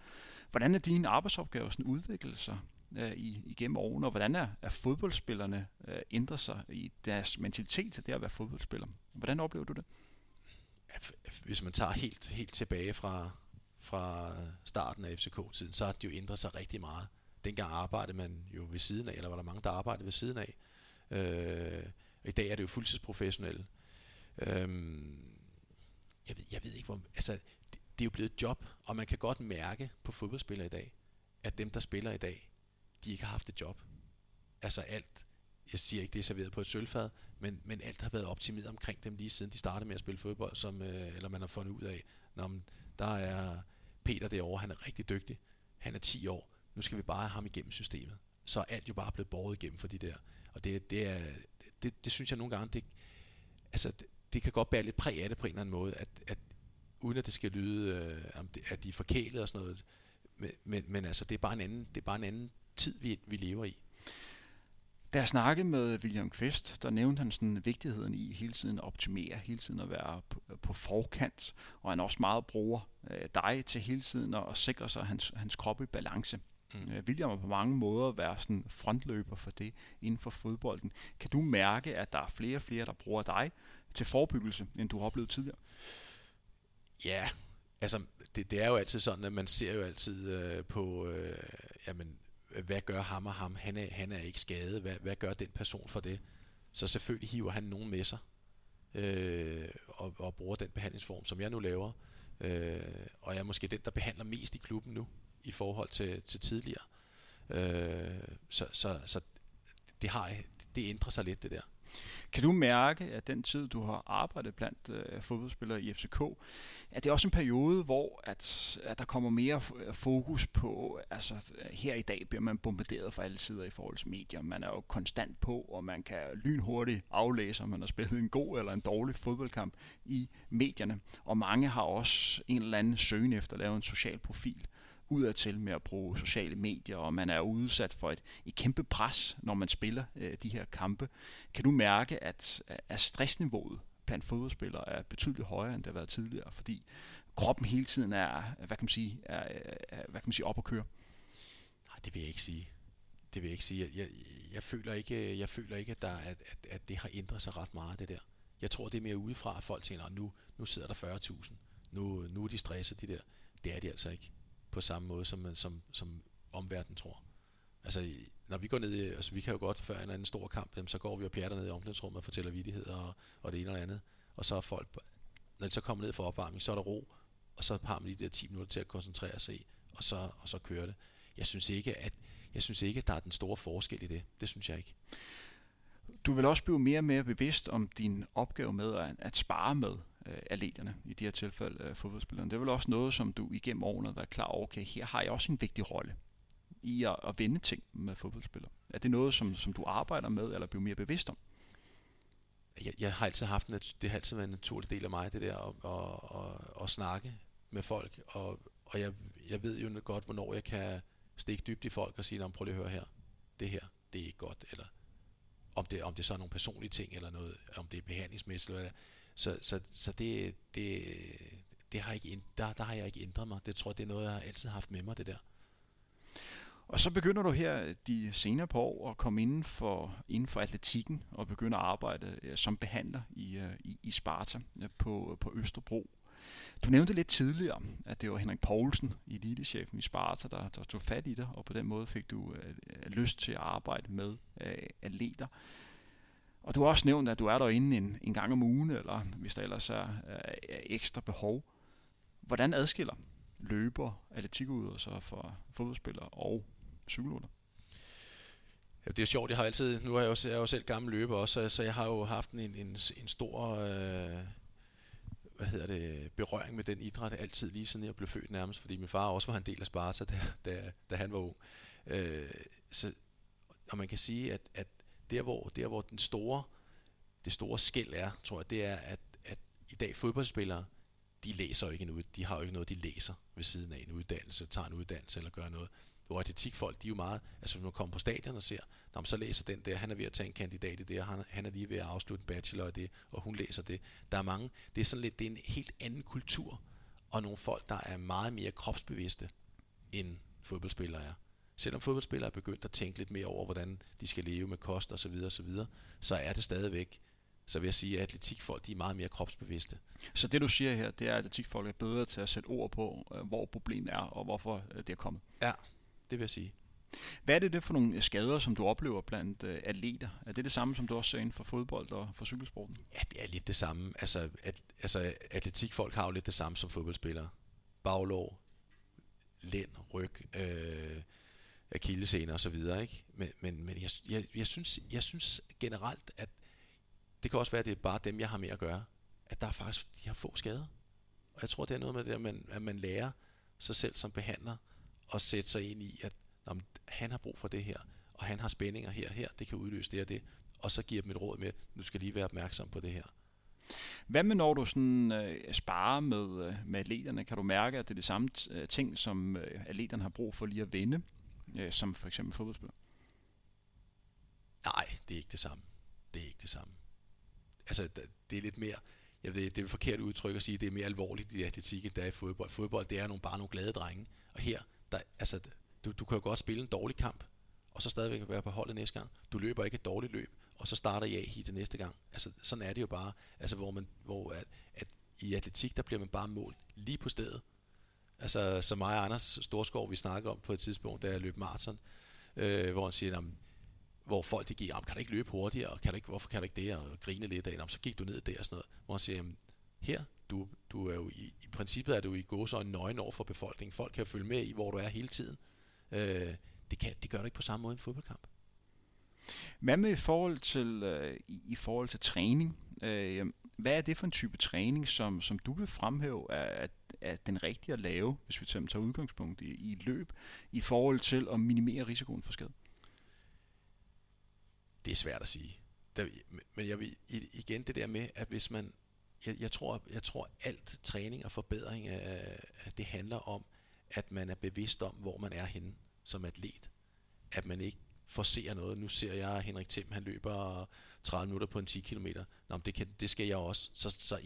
Hvordan er dine arbejdsopgaver sådan udviklet sig øh, i, igennem årene, og hvordan er, er fodboldspillerne øh, ændret sig i deres mentalitet til det at være fodboldspiller? Hvordan oplever du det? Hvis man tager helt, helt tilbage fra, fra starten af FCK-tiden, så har det jo ændret sig rigtig meget. Dengang arbejdede man jo ved siden af, eller var der mange, der arbejdede ved siden af. Øh, I dag er det jo fuldtidsprofessionelle. Øh, jeg, ved, jeg ved ikke, hvor... Altså, det, det er jo blevet et job, og man kan godt mærke på fodboldspillere i dag, at dem, der spiller i dag, de ikke har haft et job. Altså alt, jeg siger ikke, det er serveret på et sølvfad, men, men alt har været optimeret omkring dem lige siden de startede med at spille fodbold, som, øh, eller man har fundet ud af, når der er Peter derovre, han er rigtig dygtig, han er 10 år, nu skal vi bare have ham igennem systemet. Så er alt jo bare blevet båret igennem for de der. Og det, det, er, det, det synes jeg nogle gange, det, altså, det, det kan godt bære lidt præg af det på en eller anden måde, at, at uden at det skal lyde, øh, at de er forkælet og sådan noget, men, men, men altså, det er bare en anden, det er bare en anden tid, vi, vi lever i. Da jeg snakkede med William Kvist, der nævnte han sådan vigtigheden i hele tiden at optimere, hele tiden at være på, på forkant, og han også meget bruger øh, dig til hele tiden at sikre sig hans, hans krop i balance. Mm. Øh, William er på mange måder være sådan frontløber for det inden for fodbolden. Kan du mærke, at der er flere og flere, der bruger dig til forebyggelse, end du har oplevet tidligere? Ja, altså det, det er jo altid sådan, at man ser jo altid øh, på, øh, jamen, hvad gør ham og ham? Han er, han er ikke skadet. Hvad, hvad gør den person for det? Så selvfølgelig hiver han nogen med sig øh, og, og bruger den behandlingsform, som jeg nu laver. Øh, og jeg er måske den, der behandler mest i klubben nu i forhold til, til tidligere. Øh, så, så, så det, har, det ændrer sig lidt, det der. Kan du mærke, at den tid, du har arbejdet blandt øh, fodboldspillere i FCK, at det er også en periode, hvor at, at der kommer mere øh, fokus på, altså her i dag bliver man bombarderet fra alle sider i forhold til medier. Man er jo konstant på, og man kan lynhurtigt aflæse, om man har spillet en god eller en dårlig fodboldkamp i medierne. Og mange har også en eller anden søgen efter at lave en social profil udadtil med at bruge sociale medier, og man er udsat for et, et kæmpe pres, når man spiller øh, de her kampe. Kan du mærke, at, at stressniveauet blandt fodboldspillere er betydeligt højere, end det har været tidligere, fordi kroppen hele tiden er, hvad kan man sige, er, er hvad kan man sige, op at køre? Nej, det vil jeg ikke sige. Det vil jeg ikke sige. Jeg, jeg, jeg føler ikke, jeg føler ikke at, der, at, at, at det har ændret sig ret meget, det der. Jeg tror, det er mere udefra, at folk tænker, nu, nu sidder der 40.000. Nu, nu er de stresset, de der. Det er de altså ikke på samme måde, som, som, som omverdenen tror. Altså, når vi går ned i, altså vi kan jo godt før en anden stor kamp, så går vi og pjatter ned i omklædningsrummet og fortæller vidigheder og, og det ene og det andet. Og så er folk, når de så kommer ned for opvarmning, så er der ro, og så har man lige de der 10 minutter til at koncentrere sig i, og så, og så kører det. Jeg synes ikke, at jeg synes ikke, at der er den store forskel i det. Det synes jeg ikke. Du vil også blive mere og mere bevidst om din opgave med at, at spare med øh, atleterne, i de her tilfælde øh, fodboldspillerne. Det er vel også noget, som du igennem årene har været klar over, okay, her har jeg også en vigtig rolle i at, at vende ting med fodboldspillere. Er det noget, som, som du arbejder med, eller bliver mere bevidst om? Jeg, jeg har altid haft en, det har altid været en naturlig del af mig, det der at, at, at, at snakke med folk, og, og jeg, jeg ved jo godt, hvornår jeg kan stikke dybt i folk og sige, prøv lige at høre her, det her, det er ikke godt, eller om det, om det så er nogle personlige ting, eller noget, om det er behandlingsmæssigt, eller så, så, så det, det, det har ikke, der, der har jeg ikke ændret mig. Det tror jeg, det er noget, jeg har altid haft med mig, det der. Og så begynder du her de senere på år at komme inden for, inden for atletikken og begynde at arbejde øh, som behandler i, øh, i, i Sparta øh, på, på Østerbro. Du nævnte lidt tidligere, at det var Henrik Poulsen, elitechefen i Sparta, der, der tog fat i dig, og på den måde fik du øh, lyst til at arbejde med øh, atleter. Og du har også nævnt, at du er derinde en, en gang om ugen, eller hvis der ellers er, er, er ekstra behov. Hvordan adskiller løber så for fodboldspillere og cykelrytter? Ja, det er sjovt, jeg har altid, nu er jeg jo, jeg er jo selv gammel løber også, så jeg har jo haft en, en, en stor øh, hvad hedder det, berøring med den idræt altid lige siden jeg blev født nærmest, fordi min far også var en del af Sparta, da, da, da han var ung. Øh, så, og man kan sige, at, at der hvor, der hvor den store, det store skæld er, tror jeg, det er, at, at i dag fodboldspillere, de læser jo ikke en ud, de har jo ikke noget, de læser ved siden af en uddannelse, tager en uddannelse eller gør noget. Hvor atletikfolk, de er jo meget, altså når man kommer på stadion og ser, når så læser den der, han er ved at tage en kandidat i det, og han, han er lige ved at afslutte en bachelor i det, og hun læser det. Der er mange, det er sådan lidt, det er en helt anden kultur, og nogle folk, der er meget mere kropsbevidste, end fodboldspillere er selvom fodboldspillere er begyndt at tænke lidt mere over, hvordan de skal leve med kost og så videre, så, videre, så er det stadigvæk så vil jeg sige, at atletikfolk de er meget mere kropsbevidste. Så det du siger her, det er, at atletikfolk er bedre til at sætte ord på, øh, hvor problemet er, og hvorfor øh, det er kommet? Ja, det vil jeg sige. Hvad er det, det for nogle skader, som du oplever blandt uh, atleter? Er det det samme, som du også ser inden for fodbold og for cykelsporten? Ja, det er lidt det samme. Altså, at, altså atletikfolk har jo lidt det samme som fodboldspillere. Baglov, lænd, ryg, øh, akillescener og så videre, ikke? Men, men, men jeg, jeg, jeg, synes, jeg synes generelt, at det kan også være, at det er bare dem, jeg har med at gøre, at der er faktisk, de har få skader. Og jeg tror, det er noget med det, at man, at man lærer sig selv som behandler at sætte sig ind i, at når han har brug for det her, og han har spændinger her og her, det kan udløse det og det, og så giver dem et råd med, nu skal lige være opmærksom på det her. Hvad med når du sådan øh, sparer med, øh, med atleterne? Kan du mærke, at det er det samme t- ting, som øh, atleterne har brug for lige at vende? Øh, som for eksempel fodboldspiller? Nej, det er ikke det samme. Det er ikke det samme. Altså, det er lidt mere, jeg ved, det er et forkert udtryk at sige, det er mere alvorligt i atletik, end det er i fodbold. Fodbold, det er nogle, bare nogle glade drenge. Og her, der, altså, du, du kan jo godt spille en dårlig kamp, og så stadigvæk være på holdet næste gang. Du løber ikke et dårligt løb, og så starter jeg i det næste gang. Altså, sådan er det jo bare. Altså, hvor, man, hvor at, at i atletik, der bliver man bare målt lige på stedet. Altså, som mig og Anders Storskov, vi snakker om på et tidspunkt, da jeg løb maraton, øh, hvor han siger, jamen, hvor folk de giver, kan du ikke løbe hurtigere, kan du ikke, hvorfor kan du ikke det, og grine lidt af, så gik du ned der og sådan noget. Hvor han siger, jamen, her, du, du er jo i, i princippet er du i gås en nøgen over for befolkningen. Folk kan følge med i, hvor du er hele tiden. Øh, det, kan, det gør du ikke på samme måde i en fodboldkamp. Hvad med i forhold til, øh, i, i forhold til træning? Øh, hvad er det for en type træning, som, som du vil fremhæve er, er den rigtige at lave, hvis vi tager udgangspunkt i, i løb, i forhold til at minimere risikoen for skade? Det er svært at sige. Der, men jeg vil igen det der med, at hvis man, jeg, jeg, tror, jeg tror alt træning og forbedring, øh, det handler om, at man er bevidst om, hvor man er henne som atlet. At man ikke forser noget. Nu ser jeg Henrik Thiem, han løber 30 minutter på en 10 km. Nå, det, kan, det skal jeg også. Så, så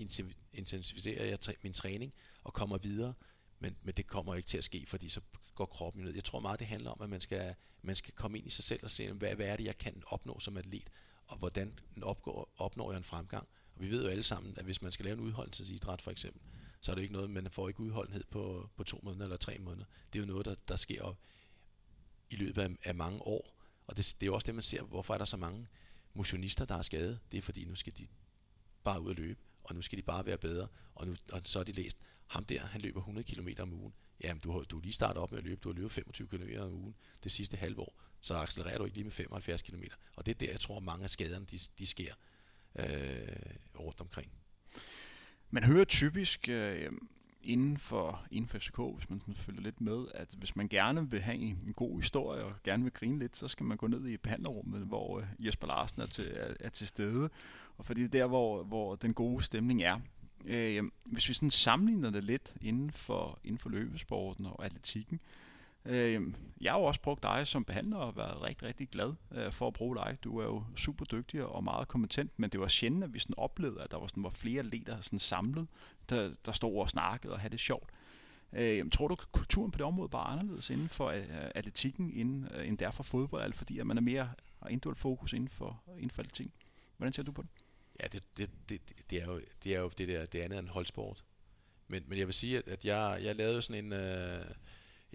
intensificerer jeg min træning og kommer videre. Men, men det kommer ikke til at ske, fordi så går kroppen ned. Jeg tror meget, det handler om, at man skal, man skal komme ind i sig selv og se, hvad, hvad er det, jeg kan opnå som atlet, og hvordan opgår, opnår jeg en fremgang. Og vi ved jo alle sammen, at hvis man skal lave en udholdenhedsidræt for eksempel, så er det ikke noget, man får ikke udholdenhed på, på to måneder eller tre måneder. Det er jo noget, der, der sker i løbet af, af mange år. Og det, det er jo også det, man ser, hvorfor er der så mange motionister, der er skadet. Det er fordi, nu skal de bare ud og løbe, og nu skal de bare være bedre, og, nu, og så er de læst, ham der, han løber 100 km om ugen. Jamen, du har, du lige startet op med at løbe, du har løbet 25 km om ugen det sidste halve år, så accelererer du ikke lige med 75 km. Og det er der, jeg tror, mange af skaderne, de, de sker øh, rundt omkring. Man hører typisk øh, inden, for, inden for FCK, hvis man sådan følger lidt med, at hvis man gerne vil have en, en god historie og gerne vil grine lidt, så skal man gå ned i behandlerrummet, hvor øh, Jesper Larsen er til, er, er til stede. Og fordi det er der, hvor, hvor den gode stemning er. Øh, hvis vi sådan sammenligner det lidt inden for, inden for løbesporten og atletikken, øh, Øhm, jeg har jo også brugt dig som behandler og været rigtig, rigtig glad øh, for at bruge dig. Du er jo super dygtig og meget kompetent, men det var sjældent, at vi sådan oplevede, at der var, sådan, var flere leder sådan samlet, der, der stod og snakkede og havde det sjovt. Øh, tror du, at kulturen på det område bare anderledes inden for øh, atletikken, inden, øh, end der for fodbold, alt fordi at man er mere har individuelt fokus inden for, inden for atletikken? Hvordan ser du på det? Ja, det, det, det, det, er jo, det er jo det der, det andet en holdsport. Men, men jeg vil sige, at, at jeg, jeg lavede sådan en, øh,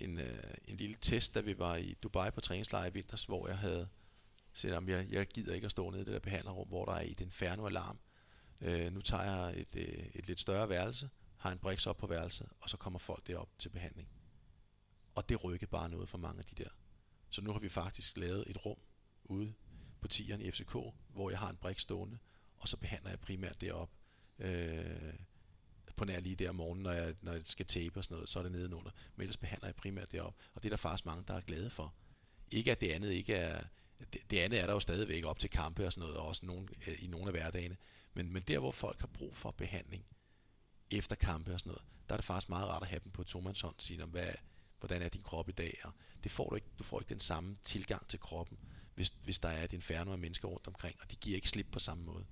en, øh, en lille test, da vi var i Dubai på træningslejr i vinters, hvor jeg havde set, om jeg, jeg gider ikke at stå nede i det der behandlerrum, hvor der er et inferno-alarm. Øh, nu tager jeg et, øh, et lidt større værelse, har en briks op på værelset, og så kommer folk derop til behandling. Og det rykkede bare noget for mange af de der. Så nu har vi faktisk lavet et rum ude på tieren i FCK, hvor jeg har en brik stående, og så behandler jeg primært derop. øh, på nær lige der om morgenen, når jeg, når jeg skal tape og sådan noget, så er det nedenunder. Men ellers behandler jeg primært deroppe. og det er der faktisk mange, der er glade for. Ikke at det andet ikke er, det, det andet er der jo stadigvæk op til kampe og sådan noget, og også nogen, øh, i nogle af hverdagene. Men, men der, hvor folk har brug for behandling efter kampe og sådan noget, der er det faktisk meget rart at have dem på tomandshånd og sige, hvad, hvordan er din krop i dag? Og det får du ikke, du får ikke den samme tilgang til kroppen, hvis, hvis der er et inferno af mennesker rundt omkring, og de giver ikke slip på samme måde.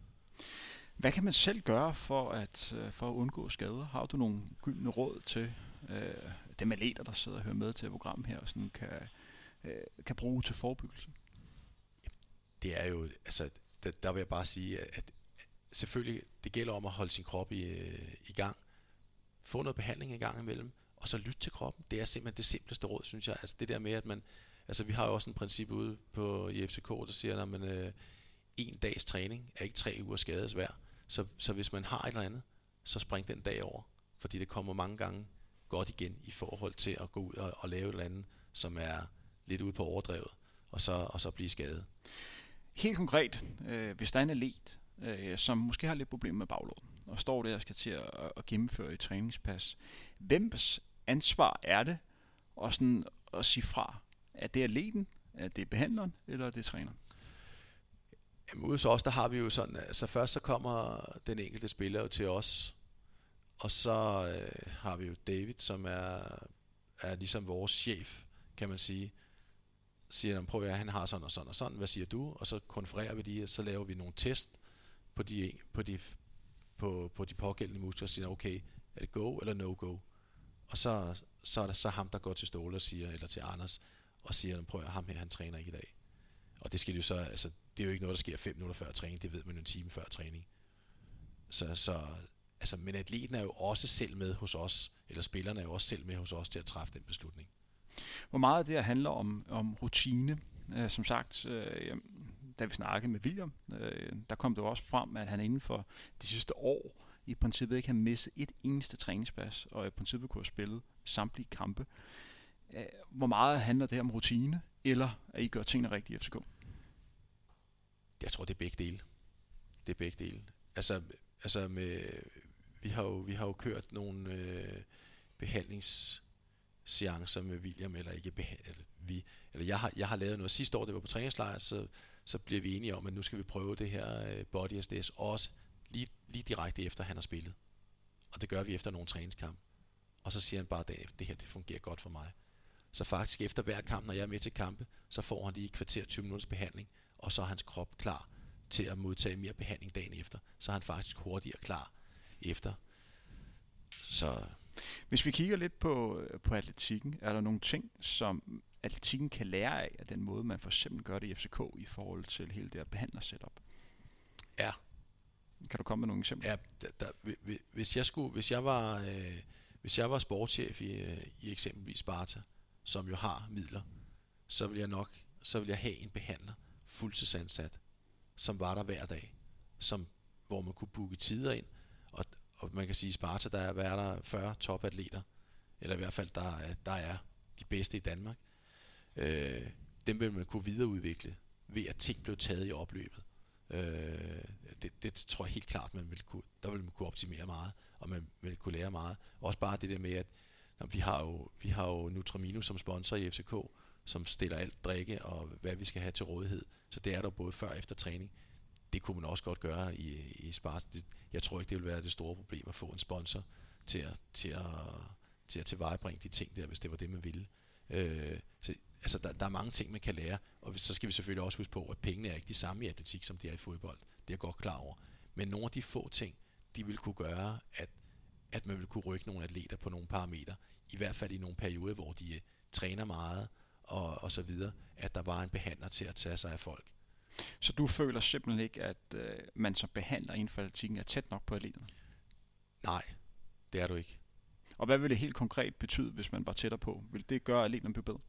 Hvad kan man selv gøre for at, øh, for at undgå skader? Har du nogle gyldne råd til øh, dem atleter, der sidder og hører med til programmet her, og sådan kan, øh, kan bruge til forebyggelse? Det er jo, altså, der, der vil jeg bare sige, at selvfølgelig, det gælder om at holde sin krop i, øh, i gang. Få noget behandling i gang imellem, og så lytte til kroppen. Det er simpelthen det simpleste råd, synes jeg. Altså det der med, at man, altså vi har jo også en princip ude på i FCK, der siger, at man, øh, en dags træning er ikke tre uger skades værd. Så, så hvis man har et eller andet, så spring den dag over. Fordi det kommer mange gange godt igen i forhold til at gå ud og, og lave et eller andet, som er lidt ude på overdrevet, og så, og så blive skadet. Helt konkret, øh, hvis der er en atlet, øh, som måske har lidt problemer med baglåden, og står der og skal til at, at gennemføre et træningspas, hvems ansvar er det at, sådan, at sige fra? Er det atleten, er det behandleren, eller er det træneren? Jamen ude hos os, der har vi jo sådan, altså først så kommer den enkelte spiller jo til os, og så øh, har vi jo David, som er, er ligesom vores chef, kan man sige. Siger han, prøv at han har sådan og sådan og sådan, hvad siger du? Og så konfererer vi de, og så laver vi nogle test på de, på de, på, på de pågældende muskler, og siger, okay, er det go eller no go? Og så, så er det så ham, der går til Ståle og siger, eller til Anders, og siger, prøv at ham her, han træner ikke i dag. Og det skal jo så, altså, det er jo ikke noget, der sker 5 minutter før træning, det ved man jo en time før træning. Så, så altså, men atleten er jo også selv med hos os, eller spillerne er jo også selv med hos os til at træffe den beslutning. Hvor meget af det her handler om, om rutine? Øh, som sagt, øh, da vi snakkede med William, øh, der kom det også frem, at han inden for de sidste år i princippet ikke har misset et eneste træningspas, og i princippet kunne have spillet samtlige kampe. Øh, hvor meget handler det her om rutine, eller at I gør tingene rigtigt i FCK? Jeg tror, det er begge dele. Det er begge dele. Altså, altså med, vi, har jo, vi har jo kørt nogle øh, behandlingsseancer med William, eller ikke beha- eller vi, eller jeg har, jeg har lavet noget sidste år, det var på træningslejr, så, så bliver vi enige om, at nu skal vi prøve det her øh, Body SDS også lige, lige direkte efter, han har spillet. Og det gør vi efter nogle træningskamp. Og så siger han bare, at det her det fungerer godt for mig. Så faktisk efter hver kamp, når jeg er med til kampe, så får han lige et kvarter 20 minutters behandling, og så er hans krop klar til at modtage mere behandling dagen efter. Så er han faktisk hurtigere klar efter. Så hvis vi kigger lidt på, på atletikken, er der nogle ting, som atletikken kan lære af, af den måde, man for eksempel gør det i FCK i forhold til hele det her behandlersetup? Ja. Kan du komme med nogle eksempler? Ja, der, der, hvis jeg skulle, hvis jeg var, øh, hvis jeg var sportschef i, øh, i eksempelvis Sparta, som jo har midler, så vil jeg nok, så vil jeg have en behandler fuldtidsansat, som var der hver dag, som, hvor man kunne booke tider ind, og, og man kan sige, i Sparta, der er, hvad er der 40 topatleter, eller i hvert fald, der, der er de bedste i Danmark. Øh, dem vil man kunne videreudvikle, ved at ting blev taget i opløbet. Øh, det, det tror jeg helt klart, man vil kunne, der vil man kunne optimere meget, og man vil kunne lære meget. Også bare det der med, at når vi har jo, vi har jo Nutramino som sponsor i FCK, som stiller alt drikke og hvad vi skal have til rådighed. Så det er der både før og efter træning. Det kunne man også godt gøre i, i Spars. Det, jeg tror ikke, det vil være det store problem at få en sponsor til at, til at, til at tilvejebringe de ting der, hvis det var det, man ville. Øh, så, altså, der, der er mange ting, man kan lære, og så skal vi selvfølgelig også huske på, at pengene er ikke de samme i atletik, som de er i fodbold. Det er jeg godt klar over. Men nogle af de få ting, de vil kunne gøre, at, at man vil kunne rykke nogle atleter på nogle parametre, i hvert fald i nogle perioder, hvor de uh, træner meget, og, og så videre, at der var en behandler til at tage sig af folk. Så du føler simpelthen ikke, at øh, man som behandler inden for atletikken er tæt nok på atleterne? Nej, det er du ikke. Og hvad vil det helt konkret betyde, hvis man var tættere på? Vil det gøre, at atleterne bliver bedre?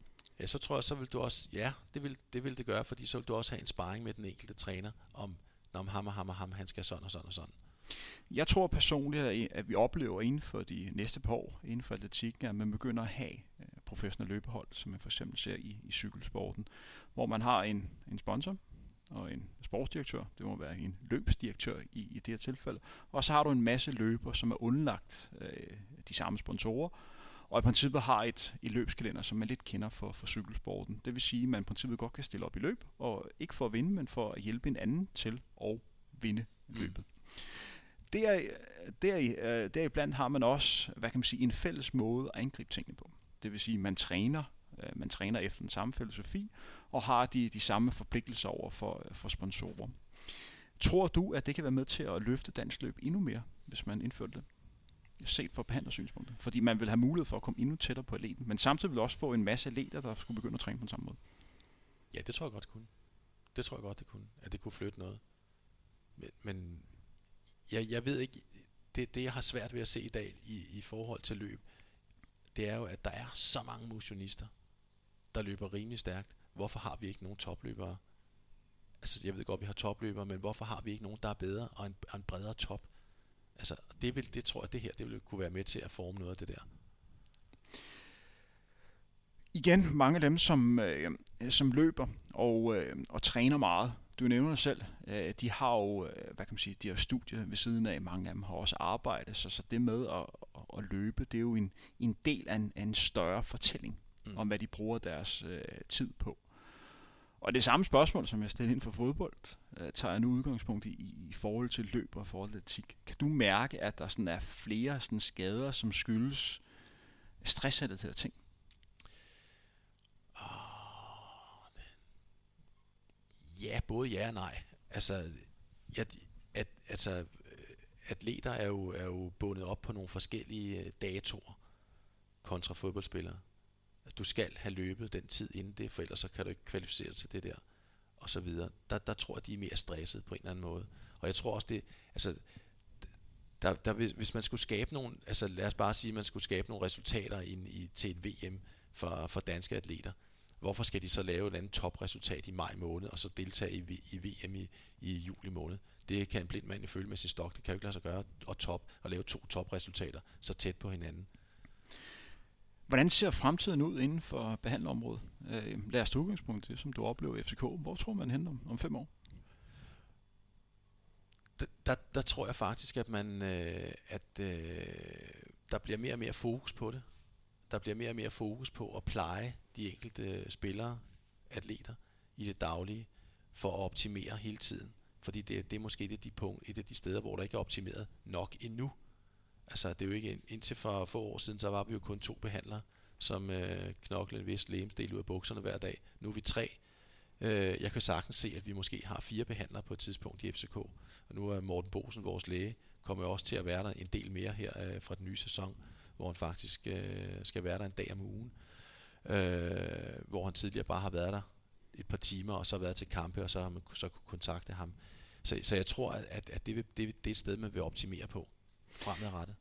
Ja, så tror jeg, så vil du også, ja, det vil, det vil det gøre, fordi så vil du også have en sparring med den enkelte træner om, om ham og ham og ham, han skal sådan og sådan og sådan. Jeg tror personligt, at vi oplever inden for de næste par år, inden for atletikken, at man begynder at have øh, professionelle løbehold, som man for eksempel ser i, i cykelsporten, hvor man har en, en sponsor og en sportsdirektør, det må være en løbsdirektør i, i det her tilfælde, og så har du en masse løber, som er underlagt øh, de samme sponsorer, og i princippet har et, et løbskalender, som man lidt kender for, for cykelsporten. Det vil sige, at man i princippet godt kan stille op i løb, og ikke for at vinde, men for at hjælpe en anden til at vinde løbet. Mm der, der, øh, deriblandt har man også, hvad kan man sige, en fælles måde at angribe tingene på. Det vil sige, man træner, øh, man træner efter den samme filosofi, og har de, de samme forpligtelser over for, for sponsorer. Tror du, at det kan være med til at løfte dansk løb endnu mere, hvis man indførte det? set fra behandlersynspunktet. Fordi man vil have mulighed for at komme endnu tættere på atleten, men samtidig vil også få en masse atleter, der skulle begynde at træne på den samme måde. Ja, det tror jeg godt, det kunne. Det tror jeg godt, det kunne. At det kunne flytte noget. Men, men jeg, jeg ved ikke, det, det jeg har svært ved at se i dag i, i forhold til løb, det er jo, at der er så mange motionister, der løber rimelig stærkt. Hvorfor har vi ikke nogen topløbere? Altså, jeg ved godt, vi har topløbere, men hvorfor har vi ikke nogen, der er bedre og en, og en bredere top? Altså, det, vil, det tror jeg, det her det vil kunne være med til at forme noget af det der. Igen, mange af dem, som, øh, som løber og, øh, og træner meget, du nævner selv, øh, de har jo, øh, hvad kan man sige, de har studier ved siden af, mange af dem har også arbejde, så, så det med at, at løbe, det er jo en, en del af en, af en større fortælling mm. om, hvad de bruger deres øh, tid på. Og det samme spørgsmål, som jeg stiller ind for fodbold, øh, tager jeg nu udgangspunkt i, i forhold til løb og forhold til atletik. Kan du mærke, at der sådan er flere sådan skader, som skyldes stressrelaterede ting? Ja, både ja og nej. Altså, jeg, at, altså atleter er jo, er jo bundet op på nogle forskellige øh, datoer kontra fodboldspillere. Altså, du skal have løbet den tid inden det, for ellers så kan du ikke kvalificere dig til det der, og så videre. Der, der tror jeg, de er mere stresset på en eller anden måde. Og jeg tror også, det, altså, der, der, hvis man skulle skabe nogle, altså lad os bare sige, at man skulle skabe nogle resultater ind i, til et VM for, for danske atleter, Hvorfor skal de så lave et andet topresultat i maj måned, og så deltage i, i VM i, i juli måned? Det kan en blind mand følge med sin stok. Det kan jo ikke lade sig gøre og top, og lave to topresultater så tæt på hinanden. Hvordan ser fremtiden ud inden for behandlerområdet? Øh, lad os tage udgangspunkt det, som du oplever i FCK. Hvor tror man hen om, om fem år? der, der, der tror jeg faktisk, at man øh, at øh, der bliver mere og mere fokus på det. Der bliver mere og mere fokus på at pleje de enkelte øh, spillere, atleter i det daglige, for at optimere hele tiden. Fordi det, det er måske et af, de punkt, et af de steder, hvor der ikke er optimeret nok endnu. Altså, det er jo ikke indtil for få år siden, så var vi jo kun to behandlere, som øh, knoklede en vis lemsdel ud af bukserne hver dag. Nu er vi tre. Øh, jeg kan sagtens se, at vi måske har fire behandlere på et tidspunkt i FCK. Og nu er Morten Bosen, vores læge, kommer også til at være der en del mere her øh, fra den nye sæson, hvor han faktisk øh, skal være der en dag om ugen. Øh, hvor han tidligere bare har været der et par timer, og så været til kampe, og så har man så kunne kontakte ham. Så, så jeg tror, at, at det, vil, det, det er et sted, man vil optimere på fremadrettet.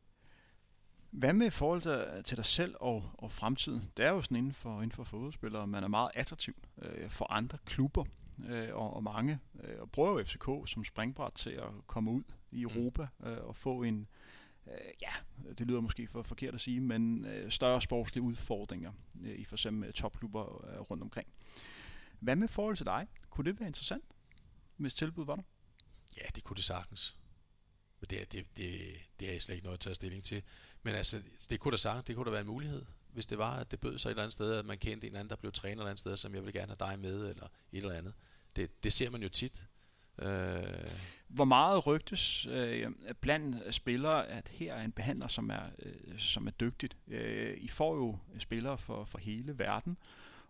Hvad med forhold til dig selv og, og fremtiden? Det er jo sådan inden for, inden for fodboldspillere, man er meget attraktiv øh, for andre klubber, øh, og, og mange øh, og prøver jo FCK som springbræt til at komme ud i mm. Europa øh, og få en, øh, ja, det lyder måske for forkert at sige, men øh, større sportslige udfordringer øh, i for eksempel øh, topklubber øh, rundt omkring. Hvad med forhold til dig? Kunne det være interessant, hvis tilbud var der? Ja, det kunne det sagtens. Men det, det, det, det er slet ikke noget at tage stilling til. Men altså, det kunne da sagtens, det kunne da være en mulighed, hvis det var, at det bød sig et eller andet sted, at man kendte en anden, der blev træner et eller andet sted, som jeg vil gerne have dig med, eller et eller andet. Det, det ser man jo tit. Øh... Hvor meget rygtes øh, blandt spillere, at her er en behandler, som er, øh, som er dygtigt. Øh, I får jo spillere for, for hele verden,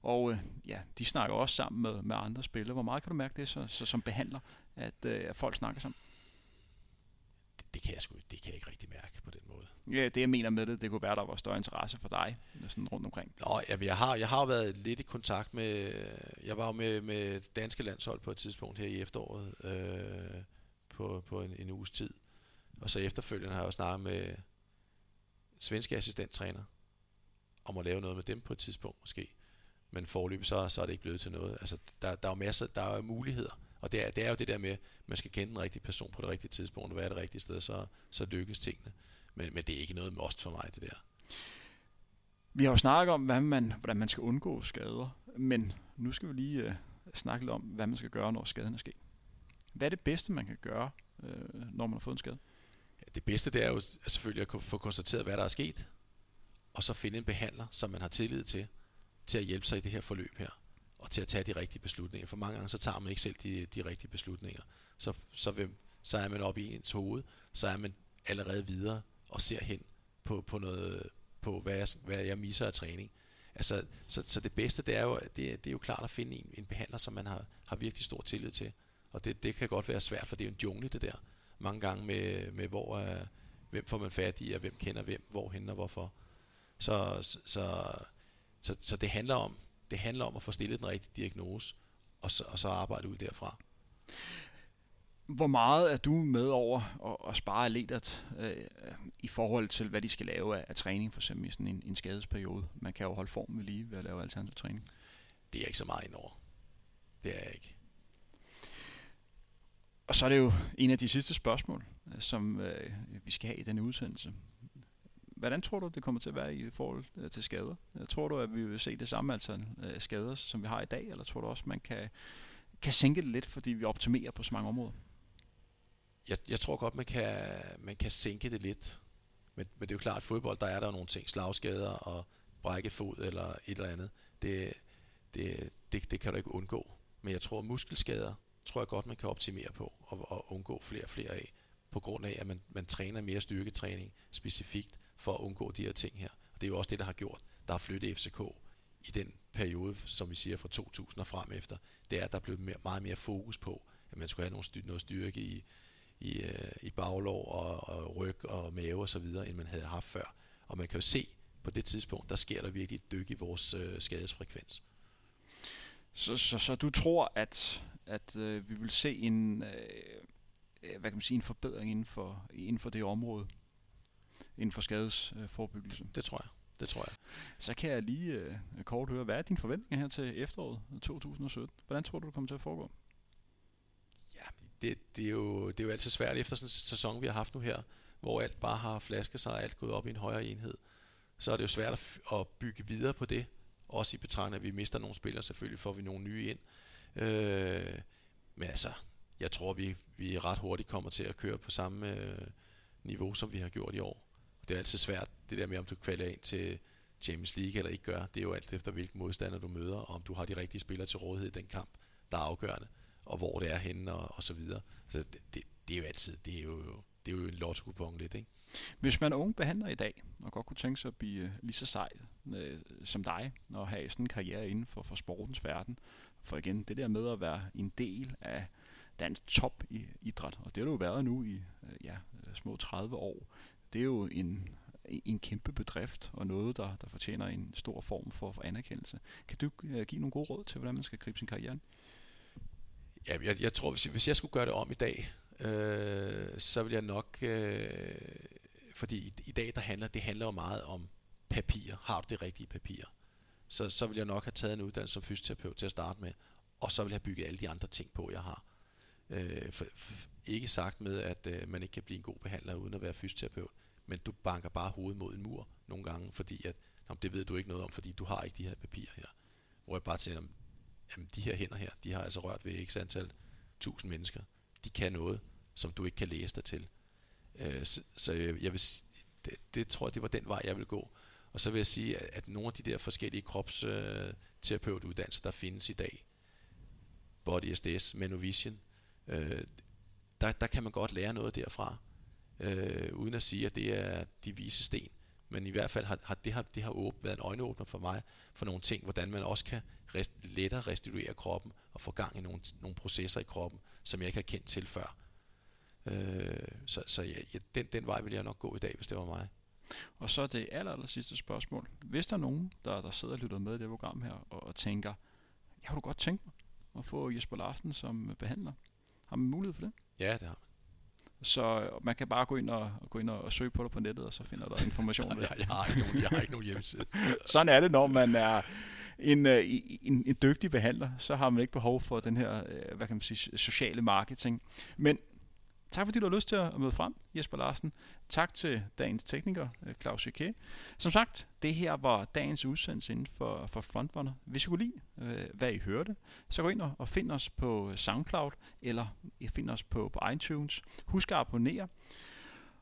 og øh, ja, de snakker også sammen med, med andre spillere. Hvor meget kan du mærke det så, så som behandler, at, øh, at folk snakker sammen? Det, kan jeg sgu, det kan jeg ikke rigtig mærke på den måde. Ja, det jeg mener med det, det kunne være, der var større interesse for dig sådan rundt omkring. Nå, jamen, jeg har, jeg har været lidt i kontakt med, jeg var jo med, med danske landshold på et tidspunkt her i efteråret, øh, på, på en, en uges tid. Og så efterfølgende har jeg også snakket med svenske assistenttræner, om at lave noget med dem på et tidspunkt måske men forløb så, så er det ikke blevet til noget. Altså, der, der er jo masser, der er muligheder, og det er, det er jo det der med, at man skal kende den rigtige person på det rigtige tidspunkt, og være det rigtige sted, så, så lykkes tingene. Men, men det er ikke noget must for mig, det der. Vi har jo snakket om, hvad man, hvordan man skal undgå skader, men nu skal vi lige uh, snakke lidt om, hvad man skal gøre, når skaden er sket. Hvad er det bedste, man kan gøre, uh, når man har fået en skade? Ja, det bedste det er jo selvfølgelig at få konstateret, hvad der er sket, og så finde en behandler, som man har tillid til, til at hjælpe sig i det her forløb her, og til at tage de rigtige beslutninger. For mange gange så tager man ikke selv de, de rigtige beslutninger. Så, så, vil, så er man oppe i ens hoved, så er man allerede videre og ser hen på, på noget, på hvad jeg, hvad jeg misser af træning. Altså, så, så det bedste, det er jo, det, det er jo klart at finde en, en behandler, som man har, har virkelig stor tillid til. Og det, det kan godt være svært, for det er jo en jungle, det der. Mange gange med, med hvor, er, hvem får man fat i, og hvem kender hvem, hvorhen og hvorfor. Så, så så, så det, handler om, det handler om at få stillet den rigtige diagnose, og så, og så arbejde ud derfra. Hvor meget er du med over at, at spare atletet øh, i forhold til, hvad de skal lave af, af træning, for eksempel i sådan en, en skadesperiode? Man kan jo holde formen lige ved at lave alternativ træning. Det er ikke så meget indover. Det er jeg ikke. Og så er det jo en af de sidste spørgsmål, øh, som øh, vi skal have i denne udsendelse. Hvordan tror du, det kommer til at være i forhold øh, til skader? Øh, tror du, at vi vil se det samme antal skader, som vi har i dag, eller tror du også, man kan, kan sænke det lidt, fordi vi optimerer på så mange områder? Jeg, jeg tror godt, man kan, man kan sænke det lidt. Men, men det er jo klart, at fodbold, der er der nogle ting, slagskader og brække fod eller et eller andet. Det, det, det, det kan du ikke undgå. Men jeg tror, at muskelskader, tror jeg godt, man kan optimere på og, og undgå flere og flere af, på grund af, at man, man træner mere styrketræning specifikt, for at undgå de her ting her. Og det er jo også det, der har gjort, der har flyttet FCK i den periode, som vi siger fra 2000 og frem efter, det er, at der er blevet mere, meget mere fokus på, at man skulle have noget, styr, noget styrke i, i, øh, i baglov og, og ryg og mave og så videre, end man havde haft før. Og man kan jo se, på det tidspunkt, der sker der virkelig et dyk i vores øh, skadesfrekvens. Så, så, så du tror, at, at øh, vi vil se en, øh, øh hvad kan man sige, en forbedring inden for, inden for det område? Inden for skadesforebyggelse. Det tror jeg. Det tror jeg. Så kan jeg lige øh, kort høre, hvad er dine forventninger her til efteråret 2017? Hvordan tror du, det kommer til at foregå? Ja, det, det, er jo, det er jo altid svært efter sådan en sæson, vi har haft nu her, hvor alt bare har flasket sig og alt gået op i en højere enhed. Så er det jo svært at, at bygge videre på det. Også i betragtning, at vi mister nogle spillere, selvfølgelig får vi nogle nye ind. Øh, men altså, jeg tror, vi, vi ret hurtigt kommer til at køre på samme øh, niveau, som vi har gjort i år. Det er altid svært, det der med, om du kvalder ind til Champions League eller ikke gør. Det er jo alt efter, hvilken modstander du møder, og om du har de rigtige spillere til rådighed i den kamp, der er afgørende, og hvor det er henne, og, og så videre. Så det, det, det er jo altid, det er jo, det er jo en lotto lidt, ikke? Hvis man er ung behandler i dag, og godt kunne tænke sig at blive øh, lige så sej øh, som dig, og have sådan en karriere inden for, for sportens verden, for igen, det der med at være en del af dansk top i idræt, og det har du jo været nu i øh, ja, små 30 år, det er jo en, en kæmpe bedrift, og noget, der, der fortjener en stor form for, for anerkendelse. Kan du uh, give nogle gode råd til, hvordan man skal gribe sin karriere? Ja, jeg, jeg tror, hvis, hvis jeg skulle gøre det om i dag, øh, så vil jeg nok... Øh, fordi i, i dag, der handler, det handler jo meget om papir. Har du det rigtige papir? Så, så vil jeg nok have taget en uddannelse som fysioterapeut til at starte med, og så vil jeg bygge alle de andre ting på, jeg har. Øh, for, for, ikke sagt med, at øh, man ikke kan blive en god behandler uden at være fysioterapeut, men du banker bare hovedet mod en mur nogle gange, fordi at, jamen, det ved du ikke noget om, fordi du har ikke de her papirer her. Hvor jeg bare tænker, jamen de her hænder her, de har altså rørt ved x antal tusind mennesker. De kan noget, som du ikke kan læse dig til. Øh, så, så jeg vil, det, det tror jeg, det var den vej, jeg vil gå. Og så vil jeg sige, at, at nogle af de der forskellige kropsterapeutuddannelser, der findes i dag, Body SDS, Menovision, øh, der, der kan man godt lære noget derfra øh, uden at sige, at det er de vise sten. Men i hvert fald har, har det, har, det har åbent, været en øjenåbner for mig for nogle ting, hvordan man også kan rest, lettere restituere kroppen og få gang i nogle, nogle processer i kroppen, som jeg ikke har kendt til før. Øh, så så ja, ja, den, den vej vil jeg nok gå i dag, hvis det var mig. Og så det aller, aller sidste spørgsmål. Hvis der er nogen, der, der sidder og lytter med i det program her, og, og tænker, jeg kunne godt tænke mig at få Jesper Larsen som behandler. Har man mulighed for det? Ja, det har man. Så man kan bare gå ind og, gå ind og søge på det på nettet, og så finder der information. jeg, jeg, har ikke nogen, jeg har ikke nogen hjemmeside. Sådan er det, når man er en, øh, en, en dygtig behandler, så har man ikke behov for den her, øh, hvad kan man sige, sociale marketing. Men Tak fordi du har lyst til at møde frem, Jesper Larsen. Tak til dagens tekniker, øh, Claus Jacquet. Som sagt, det her var dagens udsendelse inden for, for Frontrunner. Hvis I kunne lide, øh, hvad I hørte, så gå ind og find os på SoundCloud, eller find os på, på iTunes. Husk at abonnere.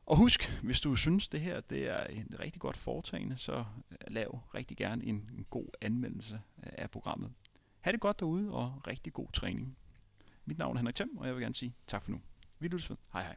Og husk, hvis du synes, det her det er en rigtig godt foretagende, så øh, lav rigtig gerne en, en god anmeldelse øh, af programmet. Ha' det godt derude, og rigtig god træning. Mit navn er Henrik Thiem, og jeg vil gerne sige tak for nu. Vi lyttes ved. Hej hej.